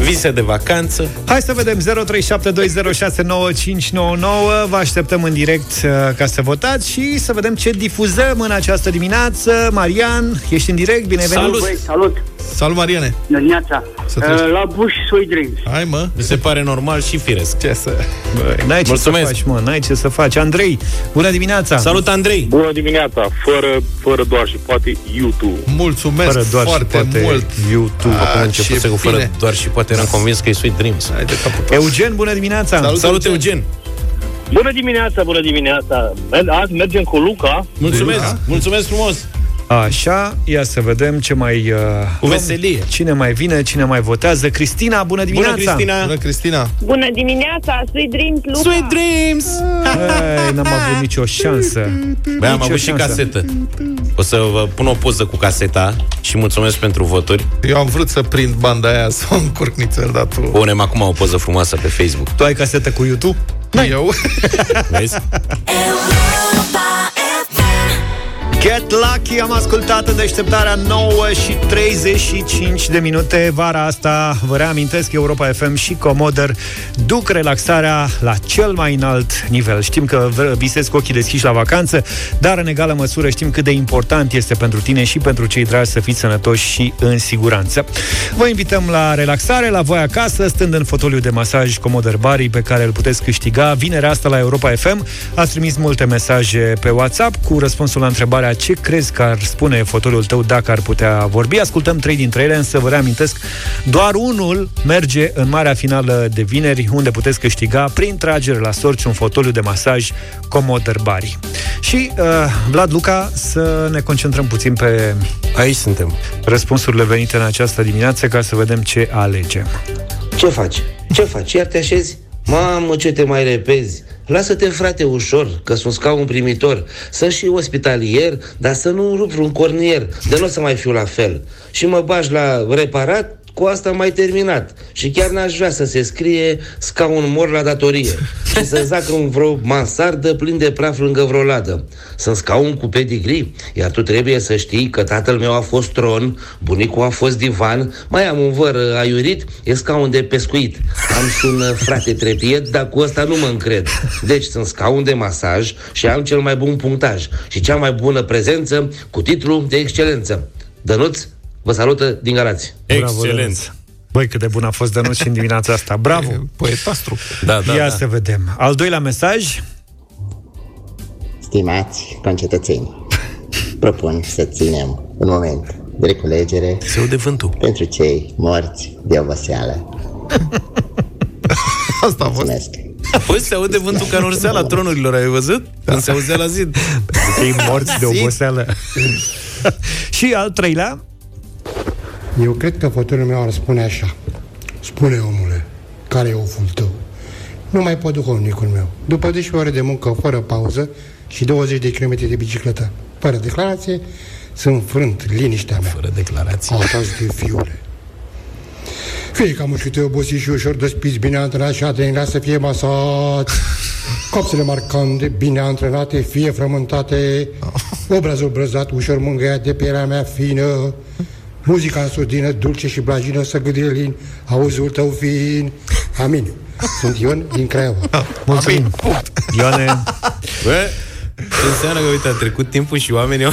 C: vise de vacanță.
A: Hai să vedem 0372069599 Vă așteptăm în direct uh, ca să votați și să vedem ce difuzăm în această dimineață. Marian, ești în direct, bine venit.
C: Salut!
M: Băi, salut!
B: Salut, Mariane!
M: Dimineața!
B: Să treci.
M: Uh, la Bush Sweet Dreams.
B: Hai, mă!
C: Mi se pare normal și firesc.
B: Ce să...
A: Băi, n-ai ce
C: Mulțumesc.
A: să faci, mă, n-ai ce să faci. Andrei, bună dimineața!
C: Salut, Andrei!
N: Bună dimineața, fără, fără doar și poate YouTube.
B: Mulțumesc
A: Fără doar și
B: foarte
A: poate
B: mult!
A: YouTube.
C: Acum
B: Ah,
C: începuse
B: ce
C: cu fără
B: bine.
C: doar și poate eram convins că e Sweet Dreams.
B: Hai de capul tău.
A: Eugen, bună dimineața!
B: Salut,
C: Salut, Eugen!
N: Bună dimineața, bună dimineața. Azi mergem cu Luca.
C: Mulțumesc! Mulțumesc frumos!
A: Așa, ia să vedem ce mai... Uh,
C: Cu
A: luăm.
C: veselie.
A: Cine mai vine, cine mai votează. Cristina, bună dimineața!
C: Bună, Cristina!
B: Bună, Cristina!
O: Bună dimineața, Sweet Dreams, Luca!
C: Sweet Dreams!
A: Ei, n-am avut nicio șansă.
C: Băi, am
A: Nicio
C: avut și
A: șansă.
C: casetă. O să vă pun o poză cu caseta și mulțumesc pentru voturi.
B: Eu am vrut să prind banda aia să o încurc nițel, dar tu...
C: Punem acum o poză frumoasă pe Facebook.
A: Tu ai casetă cu YouTube?
B: Eu?
C: Vezi?
A: Get Lucky, am ascultat în deșteptarea 9 și 35 de minute vara asta. Vă reamintesc, Europa FM și Comoder duc relaxarea la cel mai înalt nivel. Știm că v- visezi cu ochii deschiși la vacanță, dar în egală măsură știm cât de important este pentru tine și pentru cei dragi să fiți sănătoși și în siguranță. Vă invităm la relaxare, la voi acasă, stând în fotoliu de masaj Comoder Bari, pe care îl puteți câștiga vinerea asta la Europa FM. Ați trimis multe mesaje pe WhatsApp cu răspunsul la întrebarea ce crezi că ar spune fotoliul tău dacă ar putea vorbi. Ascultăm trei dintre ele, însă vă reamintesc, doar unul merge în marea finală de vineri, unde puteți câștiga prin tragere la sorți un fotoliu de masaj Comoder Bari. Și, uh, Vlad Luca, să ne concentrăm puțin pe
C: Aici suntem.
A: răspunsurile venite în această dimineață ca să vedem ce alegem.
P: Ce faci? Ce faci? Iar te așezi? Mamă, ce te mai repezi? Lasă-te, frate, ușor, că sunt scaun primitor. Sunt și ospitalier, dar să nu rup vreun cornier, de nu o să mai fiu la fel. Și mă bagi la reparat, cu asta am mai terminat. Și chiar n-aș vrea să se scrie scaun mor la datorie și să zacă în vreo mansardă plin de praf lângă vreo ladă. Sunt scaun cu pedigree, iar tu trebuie să știi că tatăl meu a fost tron, bunicul a fost divan, mai am un văr uh, aiurit, e scaun de pescuit. Am și un uh, frate trepied, dar cu ăsta nu mă încred. Deci sunt scaun de masaj și am cel mai bun punctaj și cea mai bună prezență cu titlu de excelență. Dănuț, vă salută din Galați.
C: Excelent.
A: Băi, cât de bun a fost Dănuț și în dimineața asta. Bravo!
B: Poetastru.
C: Da, da,
A: Ia
C: da.
A: să vedem. Al doilea mesaj.
Q: Stimați concetățeni, propun să ținem un moment de reculegere
C: Se aude vântul.
Q: pentru cei morți de oboseală.
B: Asta a fost.
Q: Mulțumesc!
C: Păi se aude vântul ca în urseala tronurilor, ai văzut? Când se auzea la zid.
A: Cei morți de oboseală. și al treilea.
R: Eu cred că fotoliul meu ar spune așa. Spune, omule, care e oful tău? Nu mai pot duhovnicul meu. După 12 ore de muncă fără pauză și 20 de km de bicicletă fără declarație, sunt frânt liniștea mea.
C: Fără declarație.
R: Așa de fiule. Fie ca mușchite obosit și ușor despiți, bine antrenat și adrenat să fie masat. Copsele marcante, bine antrenate, fie frământate. Obrazul brăzat, ușor mângâiat de pielea mea fină. Muzica în surdină, dulce și blajină, să gâdilin, auzul tău fin. Amin. Sunt Ion din Craiova.
A: Mulțumim. Ioane,
C: Bă, ce înseamnă că, uite, a trecut timpul și oamenii au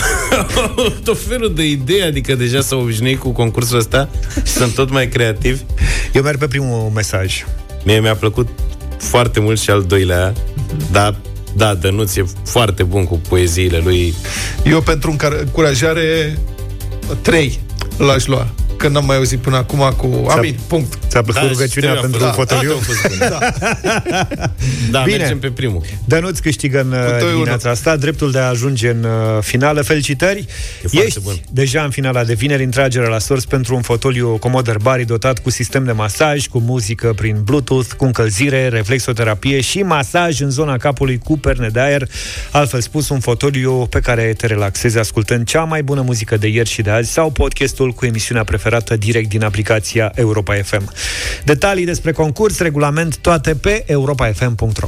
C: au tot felul de idei, adică deja s-au obișnuit cu concursul ăsta și sunt tot mai creativi.
A: eu merg pe primul mesaj.
C: Mie mi-a plăcut foarte mult și al doilea, dar da, Dănuț e foarte bun cu poeziile lui.
B: Eu pentru încurajare 3 l-aș lua. Că n-am mai auzit până acum cu... Amin, punct.
A: Ți-a plăcut
C: Da,
A: rugăciunea
C: și
A: pentru
C: da,
A: fotoliu?
C: da, a fost bun. Da,
A: Bine.
C: mergem pe primul.
A: Dănuț câștigă în uh,
B: doi
A: dimineața asta dreptul de a ajunge în uh, finală. Felicitări!
C: foarte
A: Ești
C: bun.
A: deja în finala de vineri în tragere la sorți pentru un fotoliu Commodore Bari dotat cu sistem de masaj, cu muzică prin Bluetooth, cu încălzire, reflexoterapie și masaj în zona capului cu perne de aer. Altfel spus, un fotoliu pe care te relaxezi ascultând cea mai bună muzică de ieri și de azi sau podcastul cu emisiunea preferată direct din aplicația Europa FM. Detalii despre concurs, regulament, toate pe europafm.ro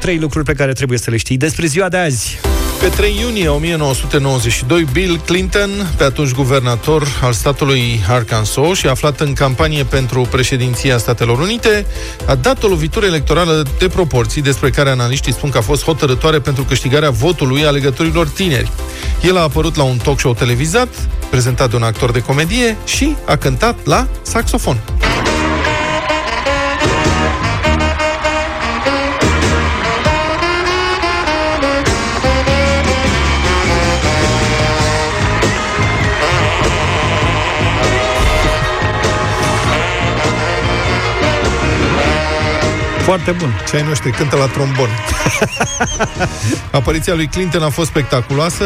A: Trei lucruri pe care trebuie să le știi despre ziua de azi.
B: Pe 3 iunie 1992, Bill Clinton, pe atunci guvernator al statului Arkansas și aflat în campanie pentru președinția Statelor Unite, a dat o lovitură electorală de proporții despre care analiștii spun că a fost hotărătoare pentru câștigarea votului alegătorilor tineri. El a apărut la un talk show televizat, prezentat de un actor de comedie și a cântat la saxofon.
A: Foarte bun.
B: Și ai noștri cântă la trombon. Apariția lui Clinton a fost spectaculoasă.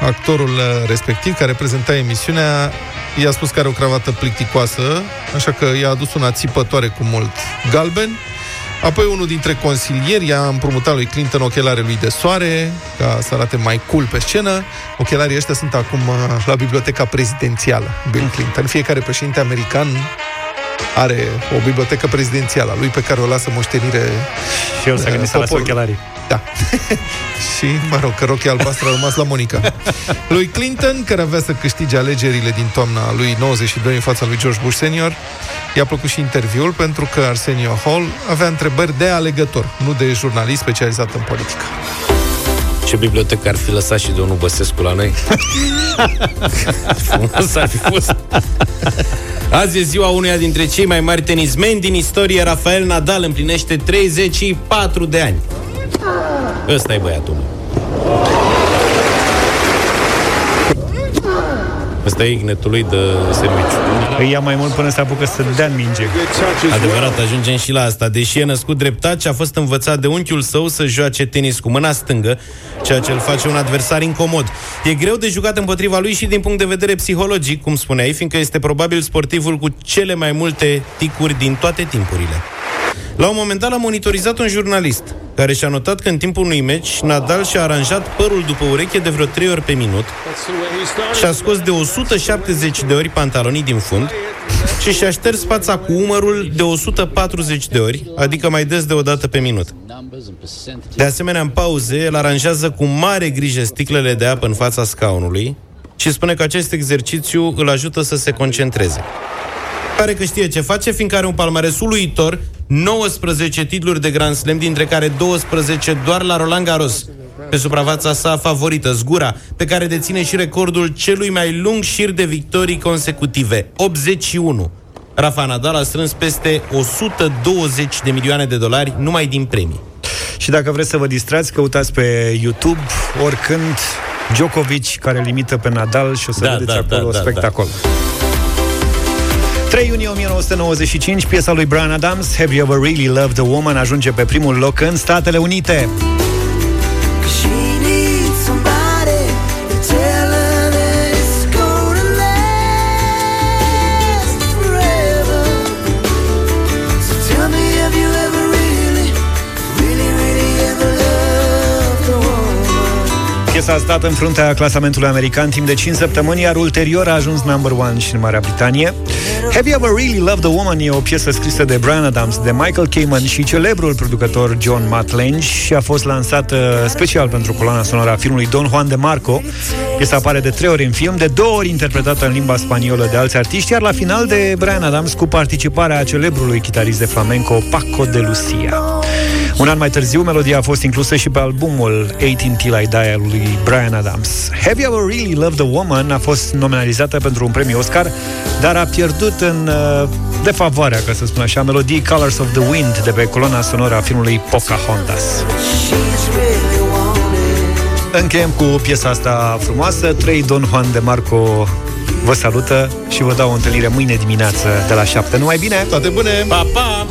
B: Actorul uh, respectiv, care prezenta emisiunea, i-a spus că are o cravată plicticoasă, așa că i-a adus una țipătoare cu mult galben. Apoi unul dintre consilieri i-a împrumutat lui Clinton ochelare lui de soare, ca să arate mai cool pe scenă. Ochelarii ăștia sunt acum uh, la biblioteca prezidențială, Bill Clinton. Fiecare președinte american are o bibliotecă prezidențială a lui pe care o lasă moștenire
A: Și eu să
B: uh,
A: gândesc să las
B: poporul.
A: ochelarii.
B: Da. și, mă rog, că rochia albastră a rămas la Monica. lui Clinton, care avea să câștige alegerile din toamna lui 92 în fața lui George Bush senior, i-a plăcut și interviul pentru că Arsenio Hall avea întrebări de alegător, nu de jurnalist specializat în politică.
C: Ce bibliotecă ar fi lăsat și domnul Băsescu la noi? Frumos ar fi fost. Azi e ziua unuia dintre cei mai mari tenismeni din istorie, Rafael Nadal împlinește 34 de ani. Ăsta e băiatul meu. Ăsta e ignetul lui de serviciu.
A: Îi ia mai mult până se apucă să dea în minge.
C: Adevărat, ajungem și la asta. Deși e născut dreptat și a fost învățat de unchiul său să joace tenis cu mâna stângă, ceea ce îl face un adversar incomod. E greu de jucat împotriva lui și din punct de vedere psihologic, cum spuneai, fiindcă este probabil sportivul cu cele mai multe ticuri din toate timpurile. La un moment dat l-a monitorizat un jurnalist, care și-a notat că în timpul unui meci, Nadal și-a aranjat părul după ureche de vreo 3 ori pe minut, și-a scos de 170 de ori pantalonii din fund și și-a șters fața cu umărul de 140 de ori, adică mai des de o dată pe minut. De asemenea, în pauze, el aranjează cu mare grijă sticlele de apă în fața scaunului și spune că acest exercițiu îl ajută să se concentreze. Pare că știe ce face, fiindcă are un palmares uluitor, 19 titluri de Grand Slam, dintre care 12 doar la Roland Garros. Pe suprafața sa favorită, zgura, pe care deține și recordul celui mai lung șir de victorii consecutive, 81. Rafa Nadal a strâns peste 120 de milioane de dolari numai din premii.
A: Și dacă vreți să vă distrați, căutați pe YouTube oricând Djokovic care limită pe Nadal și o să
C: Da,
A: vedeți
C: da,
A: acolo
C: da, da,
A: spectacol. 3 iunie 1995, piesa lui Brian Adams, Have You Ever Really Loved a Woman, ajunge pe primul loc în Statele Unite.
M: Woman?
A: Piesa a stat în fruntea clasamentului american timp de 5 săptămâni, iar ulterior a ajuns number one și în Marea Britanie. Have You Ever Really Loved a Woman e o piesă scrisă de Brian Adams, de Michael Kamen și celebrul producător John Matlange și a fost lansată special pentru coloana sonoră a filmului Don Juan de Marco. Piesa apare de trei ori în film, de două ori interpretată în limba spaniolă de alți artiști, iar la final de Brian Adams cu participarea celebrului chitarist de flamenco Paco de Lucia. Un an mai târziu, melodia a fost inclusă și pe albumul 18 Till I Die al lui Brian Adams. Have You Ever Really Loved a Woman a fost nominalizată pentru un premiu Oscar, dar a pierdut în uh, defavoarea, ca să spun așa, melodii Colors of the Wind de pe coloana sonoră a filmului Pocahontas. Încheiem cu piesa asta frumoasă. 3 Don Juan de Marco vă salută și vă dau o întâlnire mâine dimineață de la 7. Numai bine!
B: Toate bune!
C: Pa, pa!